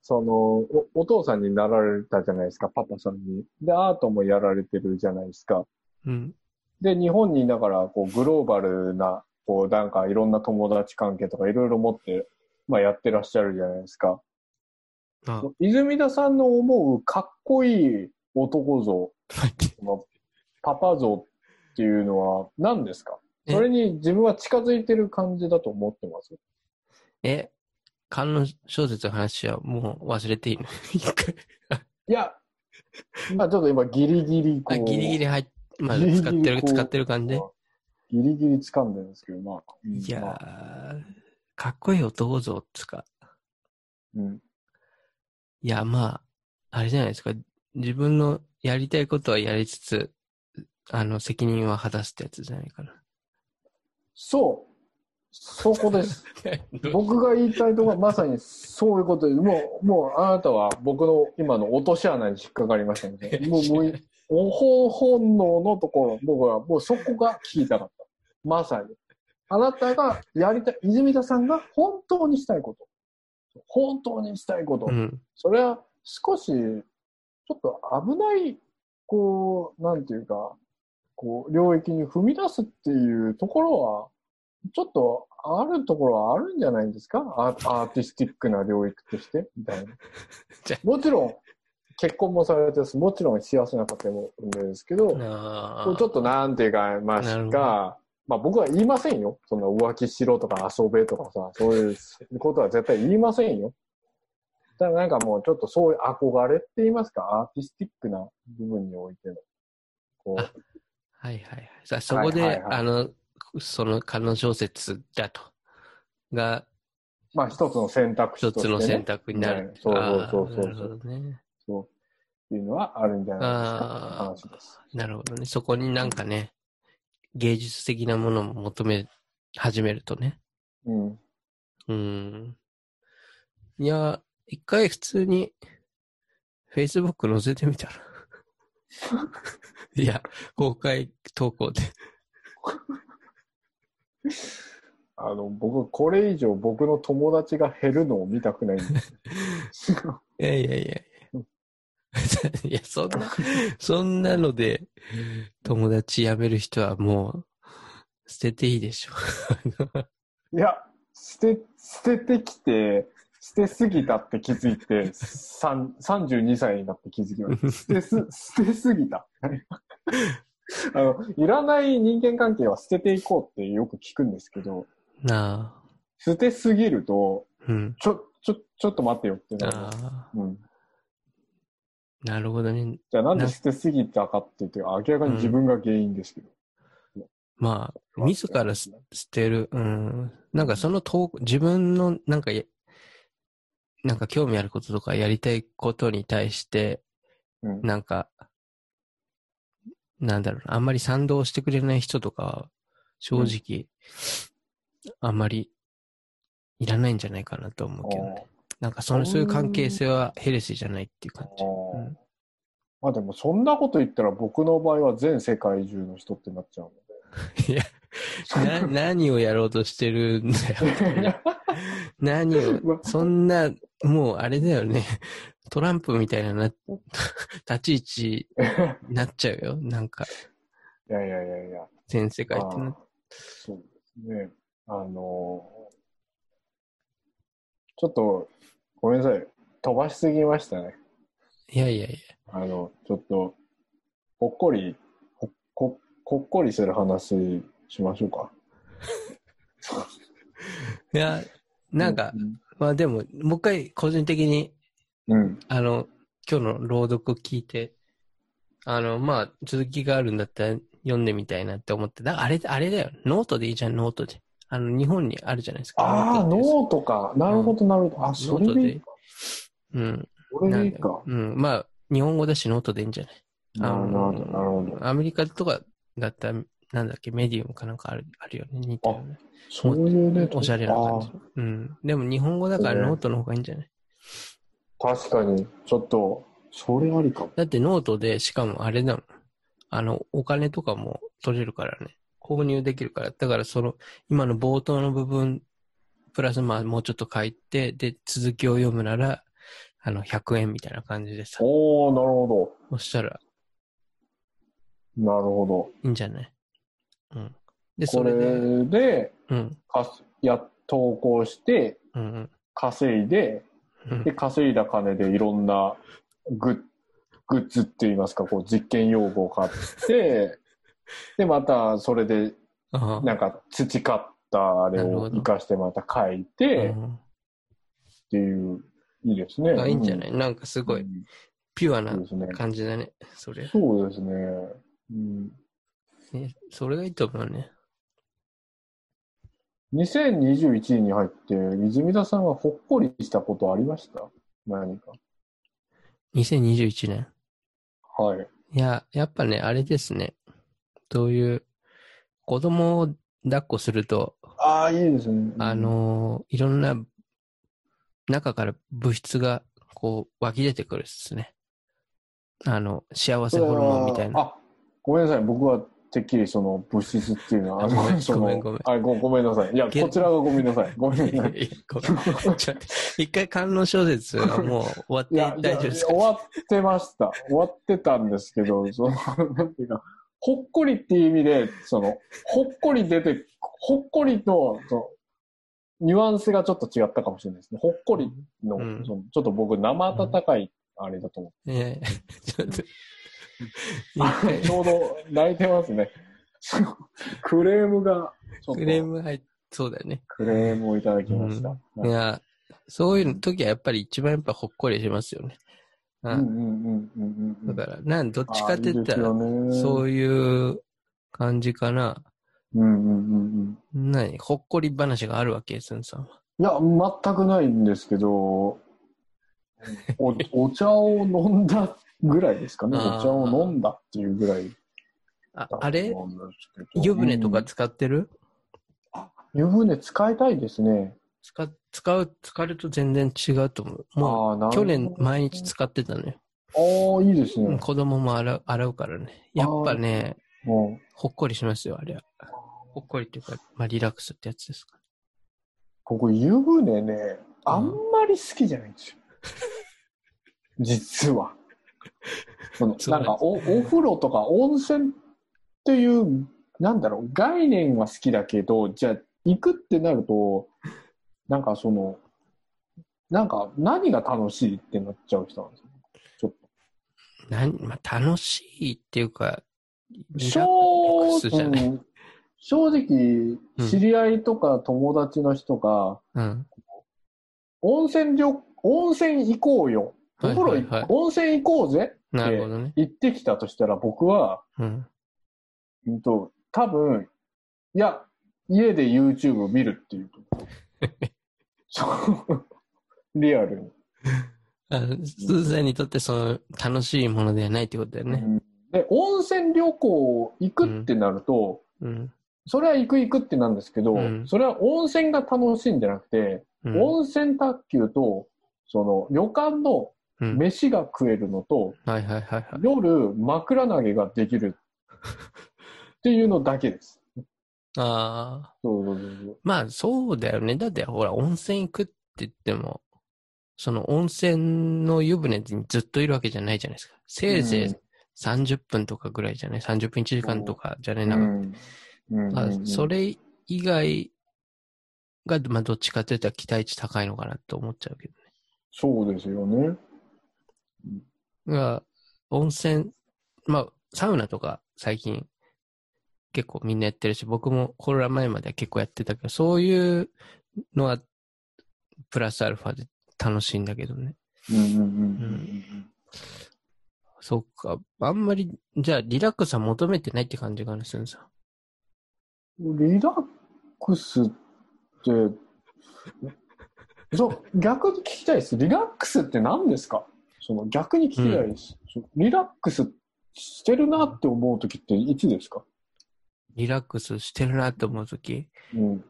そのお、お父さんになられたじゃないですか、パパさんに。で、アートもやられてるじゃないですか。うん。で、日本にいながら、こう、グローバルな、こう、なんかいろんな友達関係とかいろいろ持って、まあやってらっしゃるじゃないですか。あ、泉田さんの思うかっこいい男像、パパ像っていうのは何ですか？え？それに自分は近づいてる感じだと思ってます？え、観音小説の話はもう忘れていいの？一回。いや、まあちょっと今ギリギリこあ、う。ギリギリ入っ、まあ、使ってる、使ってる感じで。ギリギリ掴んでるんですけど、まあ。うんいやまあー、かっこいい男像っつか。うん。いや、まあ、あれじゃないですか。自分のやりたいことはやりつつ、あの、責任は果たすってやつじゃないかな。そう。そこです。[LAUGHS] 僕が言いたいところはまさにそういうことです。もう、もうあなたは僕の今の落とし穴に引っかかりましたので、もう、もう、お本本能のところ、僕はもうそこが聞きたかった。まさに。あなたがやりたい、泉田さんが本当にしたいこと。本当にしたいこと。うん。それは少し、ちょっと危ない、こう、なんていうか、こう、領域に踏み出すっていうところは、ちょっとあるところはあるんじゃないんですか？アーアーティスティックな領域として、みたいな。[LAUGHS] もちろん、結婚もされてます。もちろん幸せな家庭も産んでるんですけど、ちょっとなんていうか、まなるほどか、まあ僕は言いませんよ。そんな浮気しろとか遊べとかさ、そういうことは絶対言いませんよ。ただなんかもうちょっとそういう憧れって言いますか、アーティスティックな部分においての。こうあはいはいはい。さあそこで、はいはいはいあの、その観音小説だと。が、まあ一つの選択肢一として、ね。つの選択になる。ねそうそうそうそうね。そう。っていうのはあるんじゃないですか。話です。なるほどね。そこになんかね、芸術的なものも求め始めるとね。うん。うん。いや、一回普通に、Facebook 載せてみたら。[LAUGHS] いや、公開投稿で。あの、僕、これ以上僕の友達が減るのを見たくないんです。[LAUGHS] いやいやいやいや。[LAUGHS] いや、そんな、そんなので、友達辞める人はもう、捨てていいでしょ。いや、捨て、捨ててきて、捨てすぎたって気づいて、三32歳になって気づきました。捨てす、捨てすぎた。あの、いらない人間関係は捨てていこうってよく聞くんですけど、なあ。捨てすぎると、うん。ちょ、ちょ、ちょっと待ってよってなる。うん。なるほどね。じゃあなんでな捨てすぎたかって言って、明らかに自分が原因ですけど。まあ、自らす捨てる。うん。なんかその投稿、自分のなんかや、なんか興味あることとかやりたいことに対して、うん。なんか、なんだろうな、あんまり賛同してくれない人とかは、正直、あんまりいらないんじゃないかなと思うけどね。なんかその、そういう関係性はヘレスじゃないっていう感じ。まあでも、そんなこと言ったら僕の場合は全世界中の人ってなっちゃう [LAUGHS] いや、な、何をやろうとしてるんだよ。ので。[LAUGHS] 何を、そんな、もうあれだよね。トランプみたいなな、[LAUGHS] 立ち位置になっちゃうよ。なんか、いやいやいやいや。全世界ってなそうですね。あのちょっと、ごめんなさい。飛ばしすぎましたね。いやいやいや。あの、ちょっと、ほっこり、ほほほっこりする話しましょうか。いや、なんか、まあでも、もう一回個人的に、うん。あの、今日の朗読を聞いて、あの、まあ、続きがあるんだったら読んでみたいなって思って、だあれ、あれだよ。ノートでいいじゃん、ノートで。あの、日本にあるじゃないですか。ああ、ノートか。なるほど、なるほど。あ、それでいいか。うん。それでいいか。うん。まあ、日本語だしノートでいいんじゃない？なるほど、なるほど。アメリカとかだったら、なんだっけ、メディウムかなんかあるあるよね。似たよね。そういうね、おしゃれな感じあ。うん。でも日本語だからノートの方がいいんじゃない？確かに、ちょっと、それありかも。だってノートで、しかもあれだもん。あの、お金とかも取れるからね。購入できるから。だからその、今の冒頭の部分、プラスまあもうちょっと書いて、で、続きを読むなら、あの、100円みたいな感じでさ。おー、なるほそしたらど。なるほど。いいんじゃない？うん。で、そこれで、れで、うん、かすや、投稿して、うん、うん稼いで、うんで、稼いだ金でいろんなグッグッズって言いますか、こう実験用具を買って、[LAUGHS] で、またそれで、なんか培ったあれをなるほど活かしてまた書いて、っうんていう、いいですね。あいいんじゃない？なんかすすごい、ピュアな。感じだね。それ。そうですね。うん、ね、それがいいと思うね。2021年に入って、泉田さんはほっこりしたことありました？何か。2021年。はい。いや、やっぱね、あれですね。そういう、子供を抱っこすると、ああ、いいですね。あ、のーいろんな、中から物質が、こう、湧き出てくるっすね。あの、幸せホルモンみたいな。あ、ごめんなさい。僕はてっきりその物質っていうのは、あごめんそのごめんごめんあごごめんなさい。いや、けこちらがごめんなさい。ごめんなさい。いやごめんちょっと一回観音小説はもう終わって大丈夫ですか？終わってました。終わってたんですけど、その、なんていうか、ほっこりっていう意味で、その、ほっこり出て、ほっこりと、その、ニュアンスがちょっと違ったかもしれないですね。ほっこりの、うんそのちょっと僕、生温かい、あれだと思いやいやちょっと。[LAUGHS] う。ちょうど泣いてますね。[LAUGHS] クレームが、クレーム入っそうだよね。クレームをいただきました。いや、そういう時はやっぱり一番やっぱほっこりしますよね。だから、なん、どっちかって言ったら、そういう感じかな。うんうんうんうん。何？ほっこり話があるわけ、すんさんは。いや、全くないんですけど、お [LAUGHS] お茶を飲んだぐらいですかね。お茶を飲んだっていうぐらいあだ、あれ？湯船とかうん使ってる、湯船使いたいですね。使、使う、使ると全然違うと思う。もう、去年毎日使ってたのよ。ああ、いいですね。子供も洗う、洗うからね。やっぱね、もほっこりしますよ、あれは。ほっこりっていうか、まあ、リラックスってやつですか。う僕、湯船ね、あんまり好きじゃないんですよ。実は。その [LAUGHS] なんかお、お風呂とか温泉っていう、なんだろう、概念は好きだけど、じゃあ、行くってなると、なんかその、なんか何が楽しいってなっちゃう人なんですよ。ちょっと。なん、まあ、楽しいっていうか、正ックスじゃない？うん正直、知り合いとか友達の人が、うん。温泉旅、温泉行こうよ。お風呂行、はいはいはい温泉行こうぜなるほどね。行ってきたとしたら僕は、うん。うんと、多分、いや、家で YouTube 見るっていう。[LAUGHS] リアルに。あスーザンにとってその楽しいものではないってことだよね。うんで、温泉旅行行くってなると、うん。それは行く行くってなんですけど、うんそれは温泉が楽しいんじゃなくて、うん。温泉卓球と、その旅館のうん飯が食えるのと、はいはいはいはい。夜枕投げができるっていうのだけです。ああ。そうそうそう。まあそうだよね。だってほら、温泉行くって言っても、その温泉の湯船にずっといるわけじゃないじゃないですか。せいぜい30分とかぐらいじゃない ?30 分1時間とかじゃないな、あそれ以外が、まあ、どっちかというと期待値高いのかなと思っちゃうけどそうですよね。ね。が、温泉、まあ、サウナとか最近結構みんなやってるし、僕もコロナ前までは結構やってたけど、そういうのはプラスアルファで楽しいんだけどね。うんうんうんうんそっか。あんまり、じゃあリラックスは求めてないって感じかな、すんさうん。リラックスって、そう、逆に聞きたいです。リラックスって何ですか？その逆に聞きたいです。そうリラックスしてるなって思うときっていつですか？リラックスしてるなって思うとき。うん。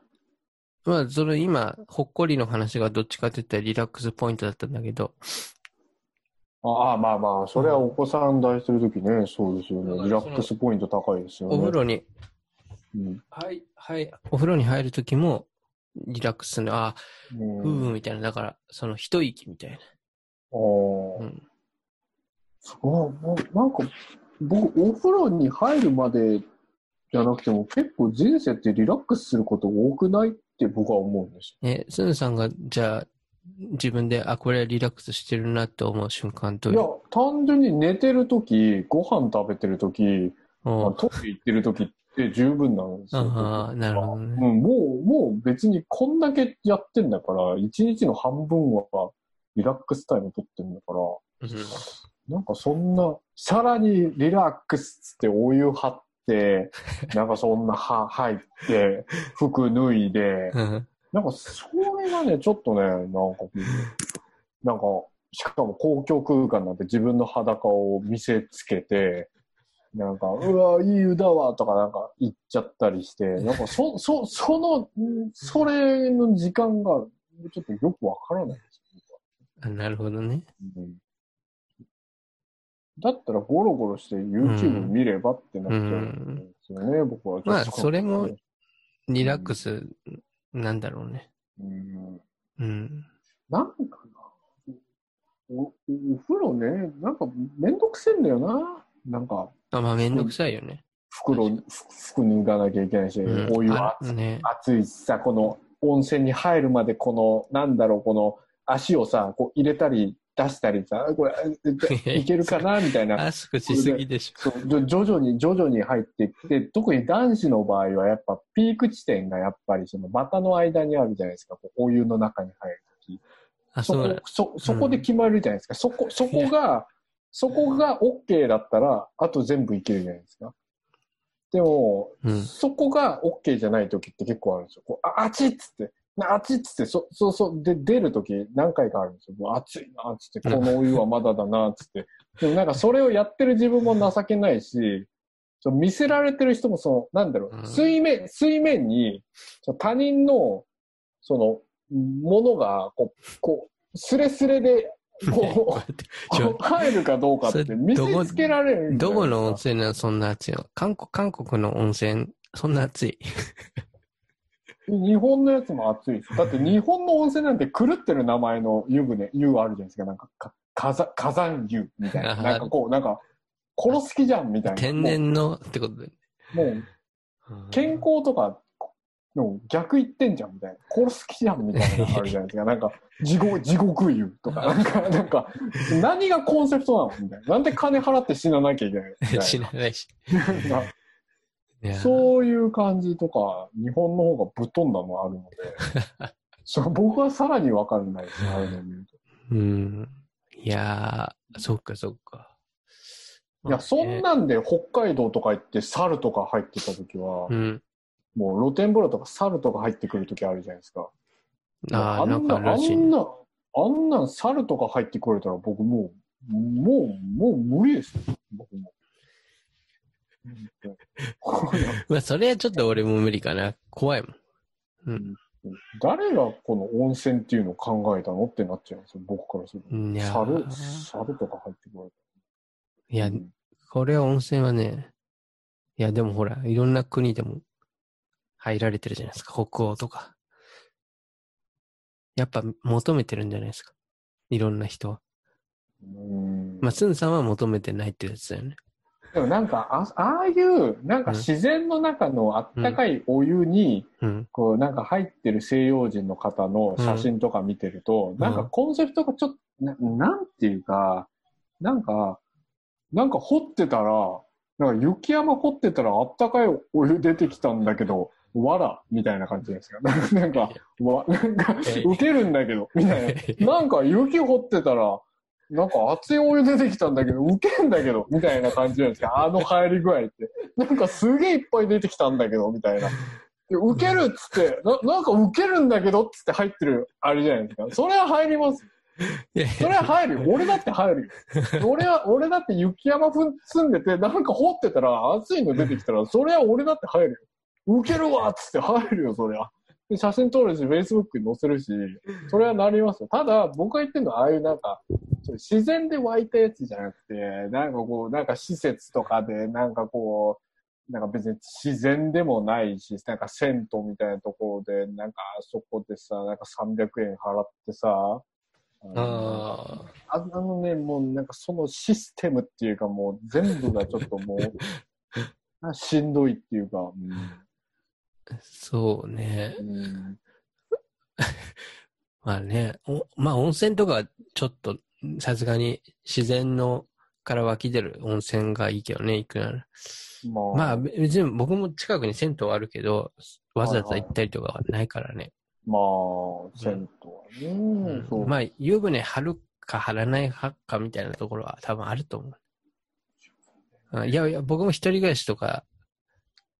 まあ、それ今、ほっこりの話がどっちかって言ったらリラックスポイントだったんだけど、ああ、まあまあ、それはお子さん抱いてるときね、そうですよね。リラックスポイント高いですよね。お風呂に、うん。はい、はい、お風呂に入るときも、リラックスするの、ああ、うんふーみたいな、だから、その一息みたいな。ああ、うん。そうなんか、僕、お風呂に入るまでじゃなくても、結構人生ってリラックスすること多くないって僕は思うんですえ、すずさんが、じゃあ、自分で、あ、これはリラックスしてるなって思う瞬間とよ。いや、単純に寝てるとき、ご飯食べてるとき、まあおトイレ行ってるときって十分なんですよ。ああ、なるほどね。うん、もう、もう別にこんだけやってんだから、一日の半分はリラックスタイム取ってんだから、うんなんかそんな、さらにリラックスってお湯張って、なんかそんなは入って、[LAUGHS] 服脱いで、うん。なんかそれがね、ちょっとね、なんかなんか、しかも公共空間なんて自分の裸を見せつけて、なんか、うわ、いい湯だわとかなんか言っちゃったりして、なんかそ、[LAUGHS] そ、その、んそれの時間がちょっとよくわからないですあなるほどね。うんだったらゴロゴロして YouTube 見ればってなっちゃうんですよね、僕はちょっと。まあそれもリラックス、なんだろうね。うん。うん。なんかなお、お風呂ね、なんかめんどくせえんだよな。なんか、あまあ、めんどくさいよね。袋、ふ服脱がなきゃいけないし、うんお湯あ熱ね。熱いしさ、この温泉に入るまでこの、なんだろう、この足をさ、こう入れたり出したりさ、これ、えいけるかな [LAUGHS] みたいな。アスクしすぎでしょ。徐々に徐々に入っていって、特に男子の場合はやっぱピーク地点がやっぱりその股の間にあるじゃないですか、こうお湯の中に入るとき。あ、そそうだこ。そ、そこで決まるじゃないですか。そこ、そこが、そこが OK だったら、あと全部いけるじゃないですか。でも、うんそこが OK じゃないときって結構あるんですよ。こうあ、あっちっつって。なあっつって、そ、そうそう、で、出るとき何回かあるんですよ。もう暑いなっつって、このお湯はまだだなっつって。[LAUGHS] でもなんかそれをやってる自分も情けないし、見せられてる人もその、なんだろう水面、水面に、他人の、その、ものが、こう、こう、スレスレで、[LAUGHS] こう、[LAUGHS] 入るかどうかって見せつけられるどこの温泉なの？そんな暑いの韓国、韓国の温泉、そんな暑い。日本のやつも暑いです。だって日本の温泉なんて狂ってる名前の湯船、湯あるじゃないですか。なんかか火山、火山湯みたいな。[LAUGHS] なんかこう、なんか、殺す気じゃんみたいな。天然のってことで。もう、健康とかの逆言ってんじゃんみたいな。殺す気じゃんみたいなのあるじゃないですか。なんか、地獄、地獄湯とか、なんか、なんか、何がコンセプトなのみたいな。なんで金払って死ななきゃいけないみたい [LAUGHS] なないし。そういう感じとか、日本の方がぶっ飛んだのあるので、[LAUGHS] そう僕はさらにわかんないですね、ああいうのを見ると。うん。いやー、そっかそっか。いや、そんなんで北海道とか行って猿とか入ってた時は、うん。もう露天風呂とか猿とか入ってくる時あるじゃないですか。ああ、なんんな、あ。んな、あんなん猿とか入ってくれたら僕もう、もう、もう無理ですよ、僕も。[LAUGHS] まあ、それはちょっと俺も無理かな。怖いもん。うん。誰がこの温泉っていうのを考えたのってなっちゃうんですよ、僕からすると。いや猿ー、猿とか入ってくる。いやう、んこれは温泉はね、いや、でもほら、いろんな国でも入られてるじゃないですか。北欧とか。やっぱ求めてるんじゃないですか。いろんな人は。うんまあ、スンさんは求めてないってやつだよね。でもなんか、あああいう、なんか自然の中のあったかいお湯に、うん。こう、なんか入ってる西洋人の方の写真とか見てると、んなんかコンセプトがちょっと、ななんていうか、なんか、なんか掘ってたら、なんか雪山掘ってたらあったかいお湯出てきたんだけど、わらみたいな感じですか。[LAUGHS] なんか、わ、なんか、受けるんだけど、みたいな。[LAUGHS] なんか雪掘ってたら、なんか熱いお湯出てきたんだけど、受けんだけど、みたいな感じなんですか。[LAUGHS] あの入り具合って。なんかすげえいっぱい出てきたんだけど、みたいな。で受けるっつって、な、なんか受けるんだけどっつって入ってる、あれじゃないですか。それは入ります。それは入るよ。俺だって入るよ。俺は、俺だって雪山住んでて、なんか掘ってたら熱いの出てきたら、それは俺だって入るよ。受けるわっつって入るよ、そりゃ。で写真撮るし、Facebook に載せるし、それはなりますよ。ただ、僕が言ってるのは、ああいうなんか、自然で湧いたやつじゃなくて、なんかこう、なんか施設とかで、なんかこう、なんか別に自然でもないし、なんか銭湯みたいなところで、なんかあそこでさ、なんか300円払ってさ、あのあのね、もうなんかそのシステムっていうかもう全部がちょっともう、あ [LAUGHS] しんどいっていうか、あ、そうねう。んうん [LAUGHS] まあね、おまあ温泉とかはちょっと、さすがに自然のから湧き出る温泉がいいけどね、行くなら。まあ、まあ別に僕も近くに銭湯あるけど、わざわざ行ったりとかはないからね。まあ、銭湯はね。まあ湯船張るか張らない派かみたいなところは多分あると思う。あいやいや、僕も一人暮らしとか、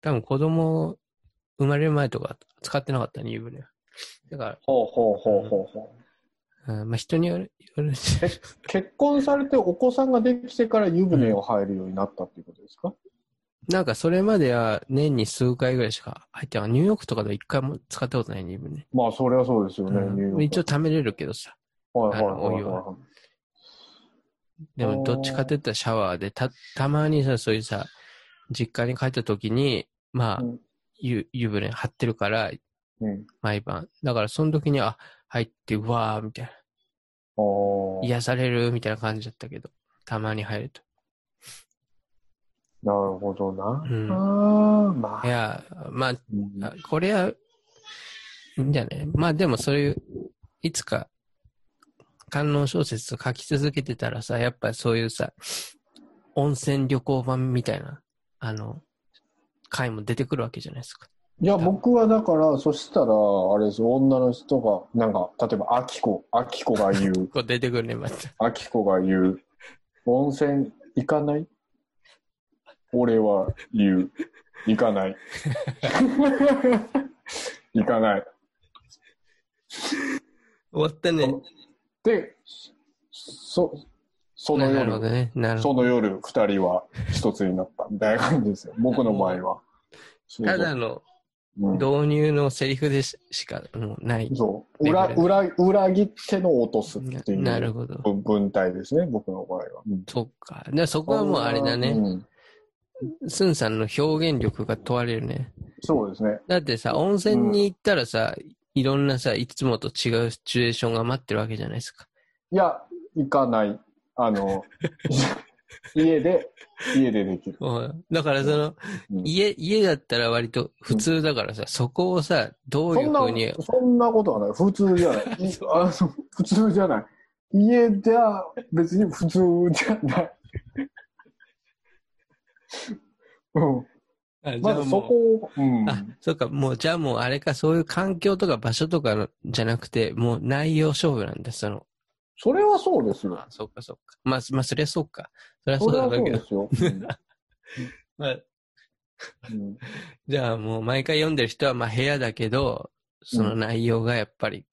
多分子供生まれる前とか使ってなかったね、湯船は。だかほうほうほうほうほう。ら、うんまあ人による、よるし。結婚されてお子さんができてから湯船を入るようになったっていうことですか、なんかそれまでは年に数回ぐらいしか入ってない。ニューヨークとかでは一回も使ったことないね、湯船。まあ、それはそうですよね、ニューヨークうん一応貯めれるけどさ。はいはいはいあのお湯は。はいでもどっちかって言ったらシャワーで、た、たまにさ、そういうさ、実家に帰った時に、まあ、うん湯、湯船張ってるから、うん。毎晩。だからその時に、あ、入って、うわー、みたいな。癒される、みたいな感じだったけど、たまに入ると。なるほどな。うんああ、まあ。いや、まあ、これは、いいんじゃない？まあでもそういう、いつか、観音小説を書き続けてたらさ、やっぱそういうさ、温泉旅行版みたいな、あの、回も出てくるわけじゃないですか。いや、僕はだから、そしたら、あれですよ、女の人が、なんか、例えば、アキコ、アキコが言う、[LAUGHS] こう出てくるね、また。アキコが言う、温泉行かない？俺は言う、行かない。[LAUGHS] 行かない。終わったね。で、そ、その夜、ね。その夜、二人は一つになったみたいな感じですよ。[LAUGHS] 僕の場合は。ど。ただのうん導入のセリフでししかもうない。そう。裏、裏、裏切っての落とすっていう。なるほど。文文体ですね、僕の場合は。うんそっか。でそこはもうあれだね。うんスンさんの表現力が問われるね。そうですね。だってさ、温泉に行ったらさ、いろんなさ、いつもと違うシチュエーションが待ってるわけじゃないですか。いや、行かない。あの、[LAUGHS] 家で、家でできる。うんだからその、うん家、家だったら割と普通だからさ、そこをさ、どういうんふうに、、そんなことはない。普通じゃない。[LAUGHS] いあの普通じゃない。家では別に普通じゃない。[LAUGHS] うん。あまずそこを、うん。あ、そっか、もう、じゃあもうあれか、そういう環境とか場所とかのじゃなくて、もう内容勝負なんだ、その。それはそうですよあ。そっかそっか。まあ、まあ、そりゃそうか。そりゃそれはそうだけど。そうですよ。[LAUGHS] まあ、うん [LAUGHS] じゃあもう毎回読んでる人は、まあ部屋だけど、その内容がやっぱり、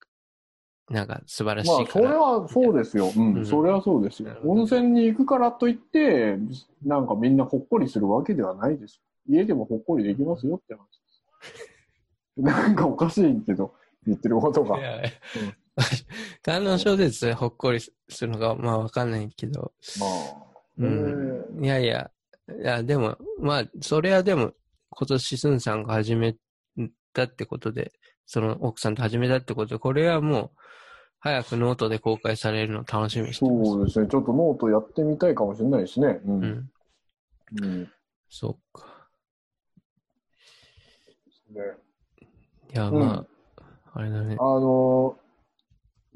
なんか素晴らしまあ、いから。それはそうですよ。うん、うんそれはそうですよ温泉に行くからといって、なんかみんなほっこりするわけではないです。家でもほっこりできますよって話です。[LAUGHS] なんかおかしいけど、言ってることがい。や [LAUGHS] 観音小説でほっこりするのか、まあわかんないけど。まあ、うん。いやいや、いや、でも、まあ、それはでも、今年スンさんが始めたってことで、その奥さんと始めたってことで、これはもう、早くノートで公開されるのを楽しみにしてます。そうですね。ちょっとノートやってみたいかもしれないですね。うん。うん。うん。そうか。ねいや、うんまあ、あれだねあ。の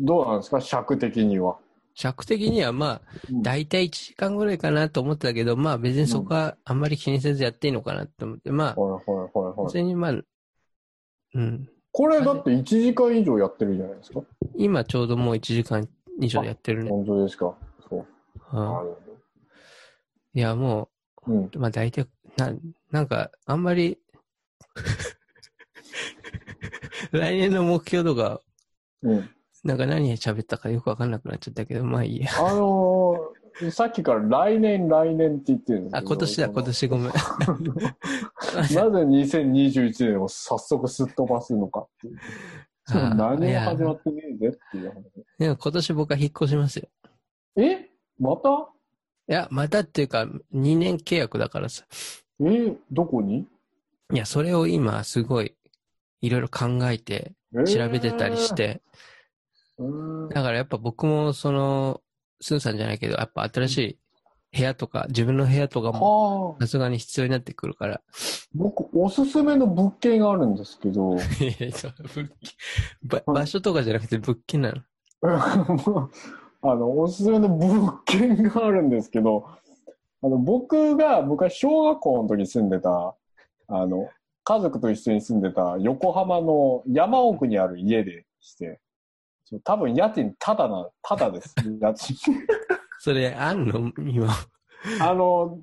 どうなんですか？尺的には。尺的にはまあ、うんだいたい1時間ぐらいかなと思ってたけど、まあ別にそこはあんまり気にせずやっていいのかなと思って、まあ、はいはいはいはい。別にまあ、うん。これだって1時間以上やってるじゃないですか？今ちょうどもう1時間以上やってるね。本当ですか？そう。うんなるほいや、もど。うん。う、まあ大体、な、なんか、あんまり、[LAUGHS] 来年の目標とか、うん。なんか何喋ったかよくわかんなくなっちゃったけど、まあいいや。あのーさっきから来年来年って言ってるんですあ、けど。今年だ、今年ごめん。[LAUGHS] なぜ2021年を早速すっ飛ばすのかっていう。[LAUGHS] 何もいや始まってねえぜっていう話。でも今年僕は引っ越しますよ。え？また？いや、またっていうか、2年契約だからさ。え？どこに？いや、それを今、すごい、いろいろ考えて、えー調べてたりして、うーんだからやっぱ僕も、その、スーさんじゃないけど、やっぱ新しい部屋とか、自分の部屋とかも、はあ、さすがに必要になってくるから。僕、おすすめの物件があるんですけど、場所とかじゃなくて物件なの？[LAUGHS] あの、おすすめの物件があるんですけど、あの、僕が昔小学校の時に住んでた、あの、家族と一緒に住んでた横浜の山奥にある家でして、多分家賃ただな、ただです。[LAUGHS] 家賃。それ、あんの？今。あの、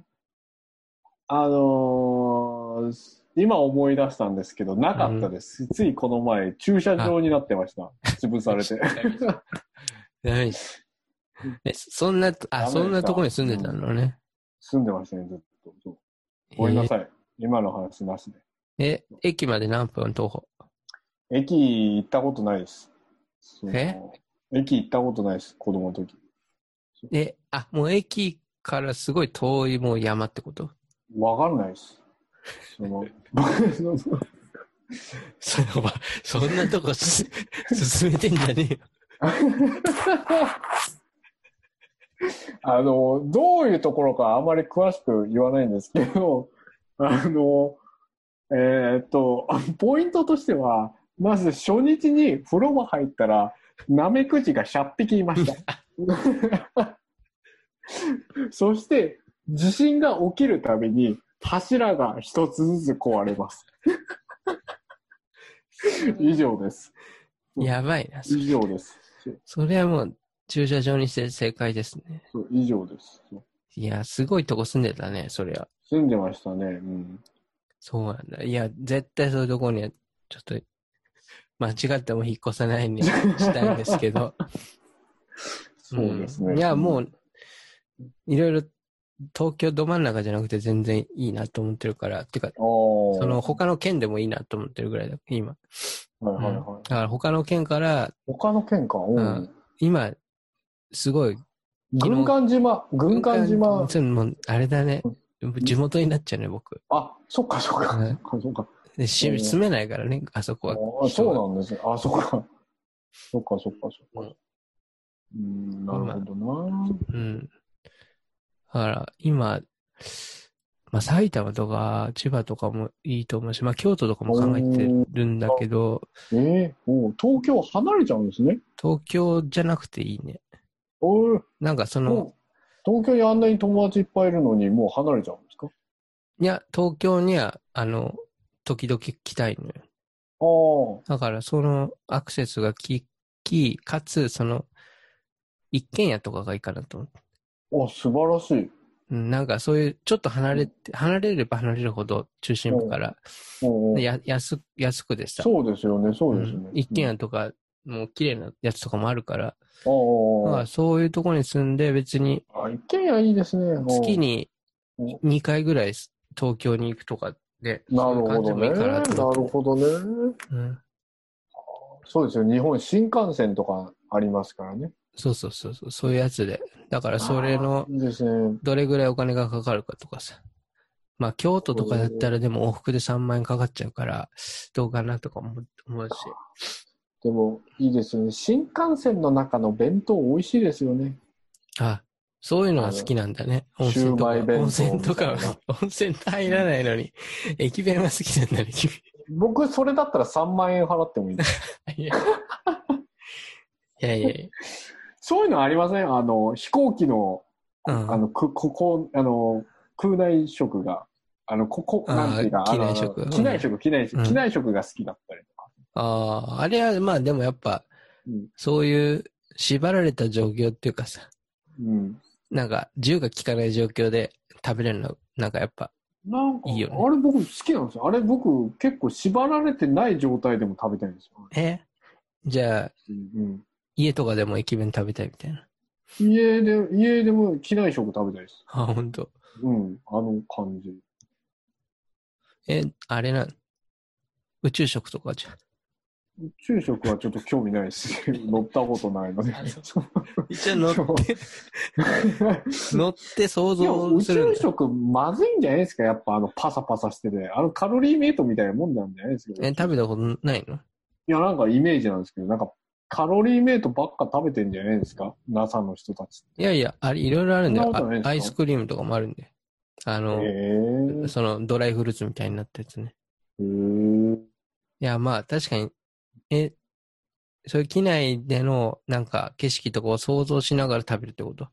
あのー今思い出したんですけど、なかったです。ついこの前、駐車場になってました。潰されて。ダメです。え、そんな、あ、そんなとこに住んでたのね。住んでましたね、ずっと。ごめんなさい。今の話なしで。えーえ、駅まで何分徒歩？駅行ったことないです。え？駅行ったことないです、子供の時。え、あ、もう駅からすごい遠いもう山ってこと？わかんないです。その、[LAUGHS] そのそんなとこす進めてんじゃねえよ。あの、どういうところかあまり詳しく言わないんですけど、あの、えーっと、ポイントとしては、まず初日に風呂場入ったら、ナメクジが100匹いました。[LAUGHS] そして、地震が起きるたびに、柱が一つずつ壊れます。[LAUGHS] 以上です。やばいな。そ以上です。それはもう駐車場にして正解ですね。以上です。いや、すごいとこ住んでたね、そりゃ。住んでましたね。うん。そうなんだ。いや、絶対そういうとこには、ちょっと、間違っても引っ越さないようにしたいんですけど。[LAUGHS] そうですね。んいや、もう、いろいろ、東京ど真ん中じゃなくて全然いいなと思ってるから、てか、そその他の県でもいいなと思ってるぐらいだ、今。はいはいはい。だから他の県から、他の県か。ううんん。今、すごい、軍艦島、軍艦島。あれだね。地元になっちゃうね、僕。あ、そっかそっか。うんそっかそっか。でしうん住めないからね、あそこは。あそうなんですね。あ、そっか。[LAUGHS] そっかそっかそっうんか。うん、なるほどな。うん。だから、今、まあ、埼玉とか千葉とかもいいと思うし、まあ、京都とかも考えてるんだけど、えー、おう東京離れちゃうんですね。東京じゃなくていいね。おいなんかその、東京にあんなに友達いっぱいいるのに、もう離れちゃうんですか？いや、東京には、あの、時々来たいのよ。だから、そのアクセスがきき、かつ、その、一軒家とかがいいかなと思って。あ、素晴らしい。うんなんかそういう、ちょっと離れて、離れれば離れるほど中心部から、や安安くでさ、そうですよね、そうですねうん。一軒家とか、もう綺麗なやつとかもあるから、うん。あだからそういうところに住んで別にあ。あ、一軒家いいですね。月にうん2回ぐらい東京に行くとかで、なるほどね。なるほどね。うんそうですよ。日本新幹線とかありますからね。そうそうそうそう、そういうやつで。だからそれの。どれぐらいお金がかかるかとかさ。まあ京都とかだったらでも往復で3万円かかっちゃうから、どうかなとか思う思うし。でも、いいですよね。新幹線の中の弁当美味しいですよね。あ、そういうのが好きなんだね。温泉とか。温泉とか温泉入らないのに、[LAUGHS] 駅弁は好きなんだね、君。僕、それだったら3万円払ってもいい。[LAUGHS] いやいやいやいそういうのありません？あの、飛行機の、や。うんあの、く、ここ、あの、空内食が、あの、ここ、なんていうか、機内食機内食、機内食、うん機内食が好きだったりとか。ああ、あれは、まあでもやっぱ、うん。そういう縛られた状況っていうかさ、うん。なんか、自由が利かない状況で食べれるの、なんかやっぱ、なんか、いいよねあれ僕好きなんですよ。あれ僕結構縛られてない状態でも食べたいんですよ。え？じゃあ、うん。家とかでも駅弁食べたいみたいな。家で、家でも機内食食べたいです。あ、ほんと。うん。あの感じ。え、あれな、宇宙食とかじゃん。宇宙食はちょっと興味ないし、[LAUGHS] 乗ったことないので。あ一応乗って、乗って想像するんだ。宙食まずいんじゃないですかやっぱあのパサパサしてて。あのカロリーメイトみたいなもんなんじゃないですかえ、食べたことないの？いや、なんかイメージなんですけど、なんかカロリーメイトばっか食べてんじゃないですか ?NASA の人たち。いやいや、あれ、いろいろあるんだよアイスクリームとかもあるんで。あの、そのドライフルーツみたいになったやつね。へえいや、まあ確かに、え、そういう機内でのなんか景色とかを想像しながら食べるってこと？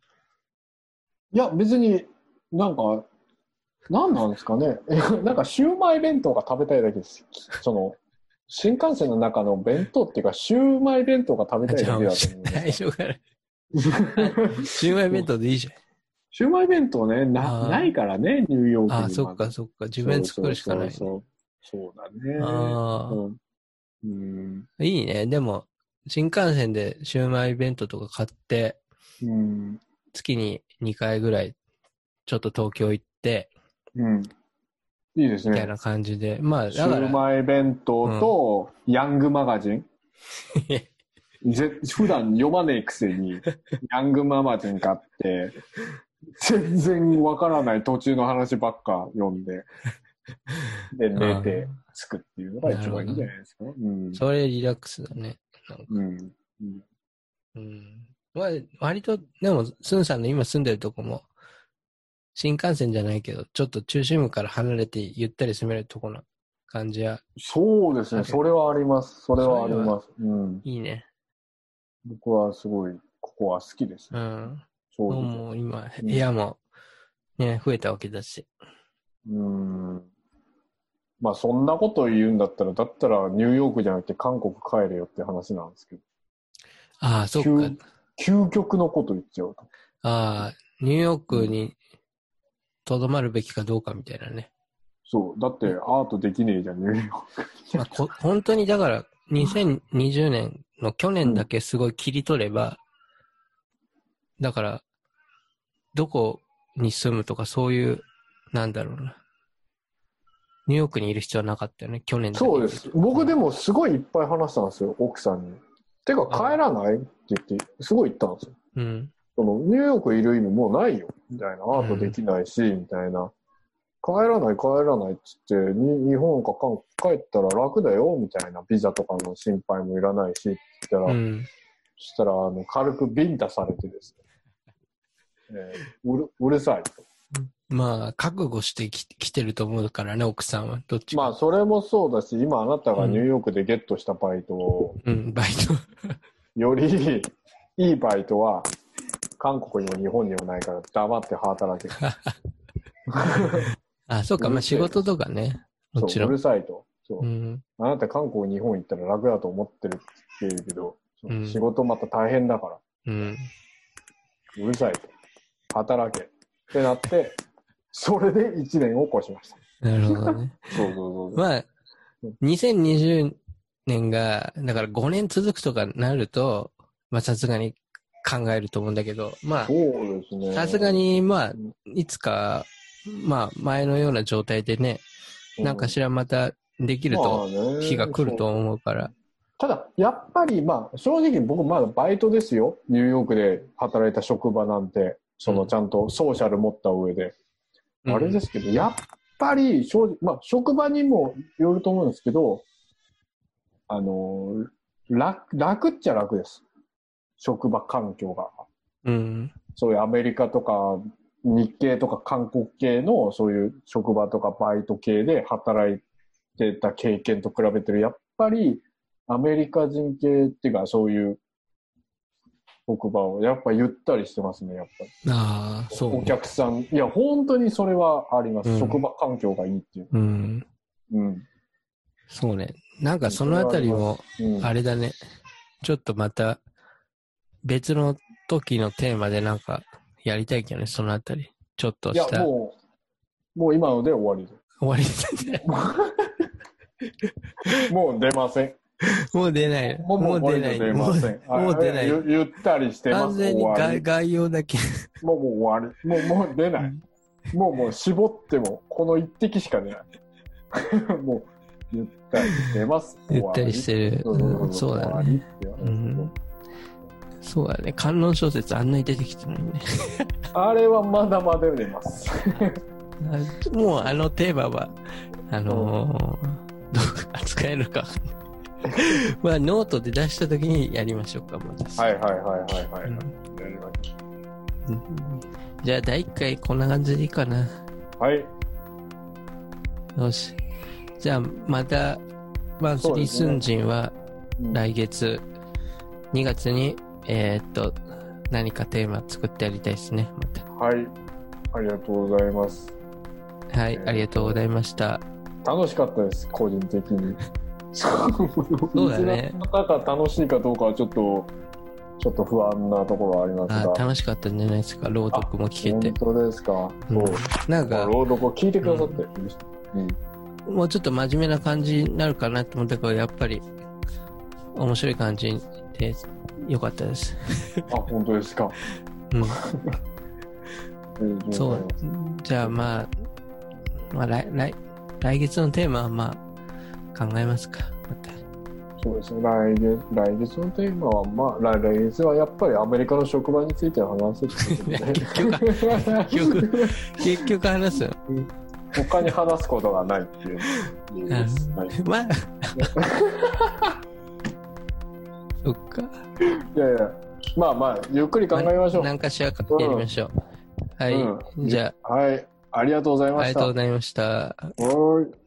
いや、別になんか、なんなんですかね。えなんかシューマイ弁当が食べたいだけです。その、新幹線の中の弁当っていうか、シューマイ弁当が食べたいだけだと思う最初から。[LAUGHS] シウマイ弁当でいいじシューマイ弁当ね、あなーないからね、ニューヨークに。ああ、そっかそっか。自分で作るしかない、ね。そうそうそうそうだね。ああ、うんうん。いいね。でも、新幹線でシウマイ弁当とか買って、うん。月に2回ぐらい、ちょっと東京行って、うん。いいですね。みたいな感じで。まあ、シだから、ューマイ弁当と、ヤングマガジン？[LAUGHS] ぜ普段読まねえくせに、ヤングマガジン買って、全然わからない途中の話ばっか読んで、で、寝てつくっていうのが一番いいんじゃないですか。うん。それリラックスだね。なんかうん。うんうん。まあ、割と、でも、スンさんの今住んでるとこも、新幹線じゃないけど、ちょっと中心部から離れてゆったり住めるとこな感じは、そうですね。それはあります。それはあります。うん。いいね。僕はすごい、ここは好きですうね。ん。そうもう今、うん部屋も、ね、増えたわけだし。うん。まあそんなこと言うんだったら、だったらニューヨークじゃなくて韓国帰れよって話なんですけど、ああ、そっか。究極のこと言っちゃうと。ああ、ニューヨークにとどまるべきかどうかみたいなね。そう。だってアートできねえじゃん、ニューヨーク。まあ、こ本当にだから、2020年の去年だけすごい切り取れば、だから、どこに住むとかそういう、なんだろうな。ニューヨークにいる必要はなかったよね、去年そうです。僕でもすごいいっぱい話したんですよ、奥さんに。てか帰らないって言って、すごい言ったんですよ。うん。そのニューヨークいる意味もうないよ、みたいな。アートできないし、みたいな。帰らない、帰らないっつって、に日本か韓国帰ったら楽だよ、みたいな。ビザとかの心配もいらないし、って言ったら、うん。そしたら、あの、軽くビンタされてですね。えーうる、うるさいと。まあ、覚悟してき来てると思うからね、奥さんは。どっちか。まあ、それもそうだし、今あなたがニューヨークでゲットしたバイトを、うん、バイト。[LAUGHS] よりいいバイトは、韓国にも日本にもないから黙って働け。[LAUGHS] あ、そうか、まあ仕事とかね。もちろ。そう、うんるさいと。そうう。ん。あなた韓国、日本行ったら楽だと思ってるって言ってるけど、仕事また大変だから、うん。うるさいと。働け。ってなって、それで1年を越しました。なるほどね。[LAUGHS] そうそうそう。まあ、2020年が、だから5年続くとかなると、まあさすがに考えると思うんだけど、まそうですね。あ、さすがに、まあう、ん、いつか、まあ、前のような状態でね、なんかしらまたできると、日が来ると思うから。ただ、やっぱり、まあ、正直僕まだバイトですよ。ニューヨークで働いた職場なんて、そのちゃんとソーシャル持った上で。あれですけど、やっぱり正直、まあ、職場にもよると思うんですけど、あの、楽、楽っちゃ楽です。職場環境が。うん。そういうアメリカとか日系とか韓国系のそういう職場とかバイト系で働いてた経験と比べてる、やっぱりアメリカ人系っていうかそういう職場をやっぱゆったりしてますね、やっぱり。ああ、そう、お客さん、いや、本当にそれはあります。うん職場環境がいいっていう。うん。うん。そうね。なんかそのあたりも、うん、あれだね。ちょっとまた、別の時のテーマでなんか、やりたいけどね、そのあたり。ちょっといやし、た。終もう、もう今ので終わりでわりですね。す。[LAUGHS] もう出ません。[LAUGHS] もう出ない。もう出ない。もうもう出ないゆゆったりしてます。完全に概要だけ。もうもう終わり。もうもう出ない。もうもう絞っても、この一滴しか出ない。[LAUGHS] もう、ゆったりしてます。[LAUGHS] ゆったりしてる。そうだね。。そうだね。観音小説あんなに出てきてるのにね。あれはまだまだ出ます。あもうあのテーマは、あのーどう扱えるか。[LAUGHS] まあ、ノートで出したときにやりましょうか、まず。はいはいはいはいはい。うんやりましうんじゃあ、第1回こんな感じでいいかな。たはい。よし。じゃあ、また、マンスリースンジンはうん来月、2月に、えーっと、何かテーマ作ってやりたいですね、また。はい。ありがとうございます。はい、ありがとうございました。楽しかったです、個人的に。そうだねなんか楽しいかどうかはちょっと、ちょっと不安なところはありますが。あ楽しかったんじゃないですか、朗読も聞けて。本当ですか？うんそう。なんか、朗読を聞いてくださって。うん。もうちょっと真面目な感じになるかなって思ったけど、やっぱり、面白い感じで、よかったです。あ、本当ですか？うん。[LAUGHS] えーそう。じゃあまあ、まあ来、来、来月のテーマはまあ、考えますか？また。そうですね。来月、来月のテーマは、まあ、来来月はやっぱりアメリカの職場について話すってことで。[LAUGHS] 結局結局、結局話すの。他に話すことがないっていう理由です。はいまあ、[LAUGHS] そっか。いやいや、まあまあ、ゆっくり考えましょう。何かしらやりましょう。はい。うんじゃはい。ありがとうございあ、あました。りがとうございました。はーい。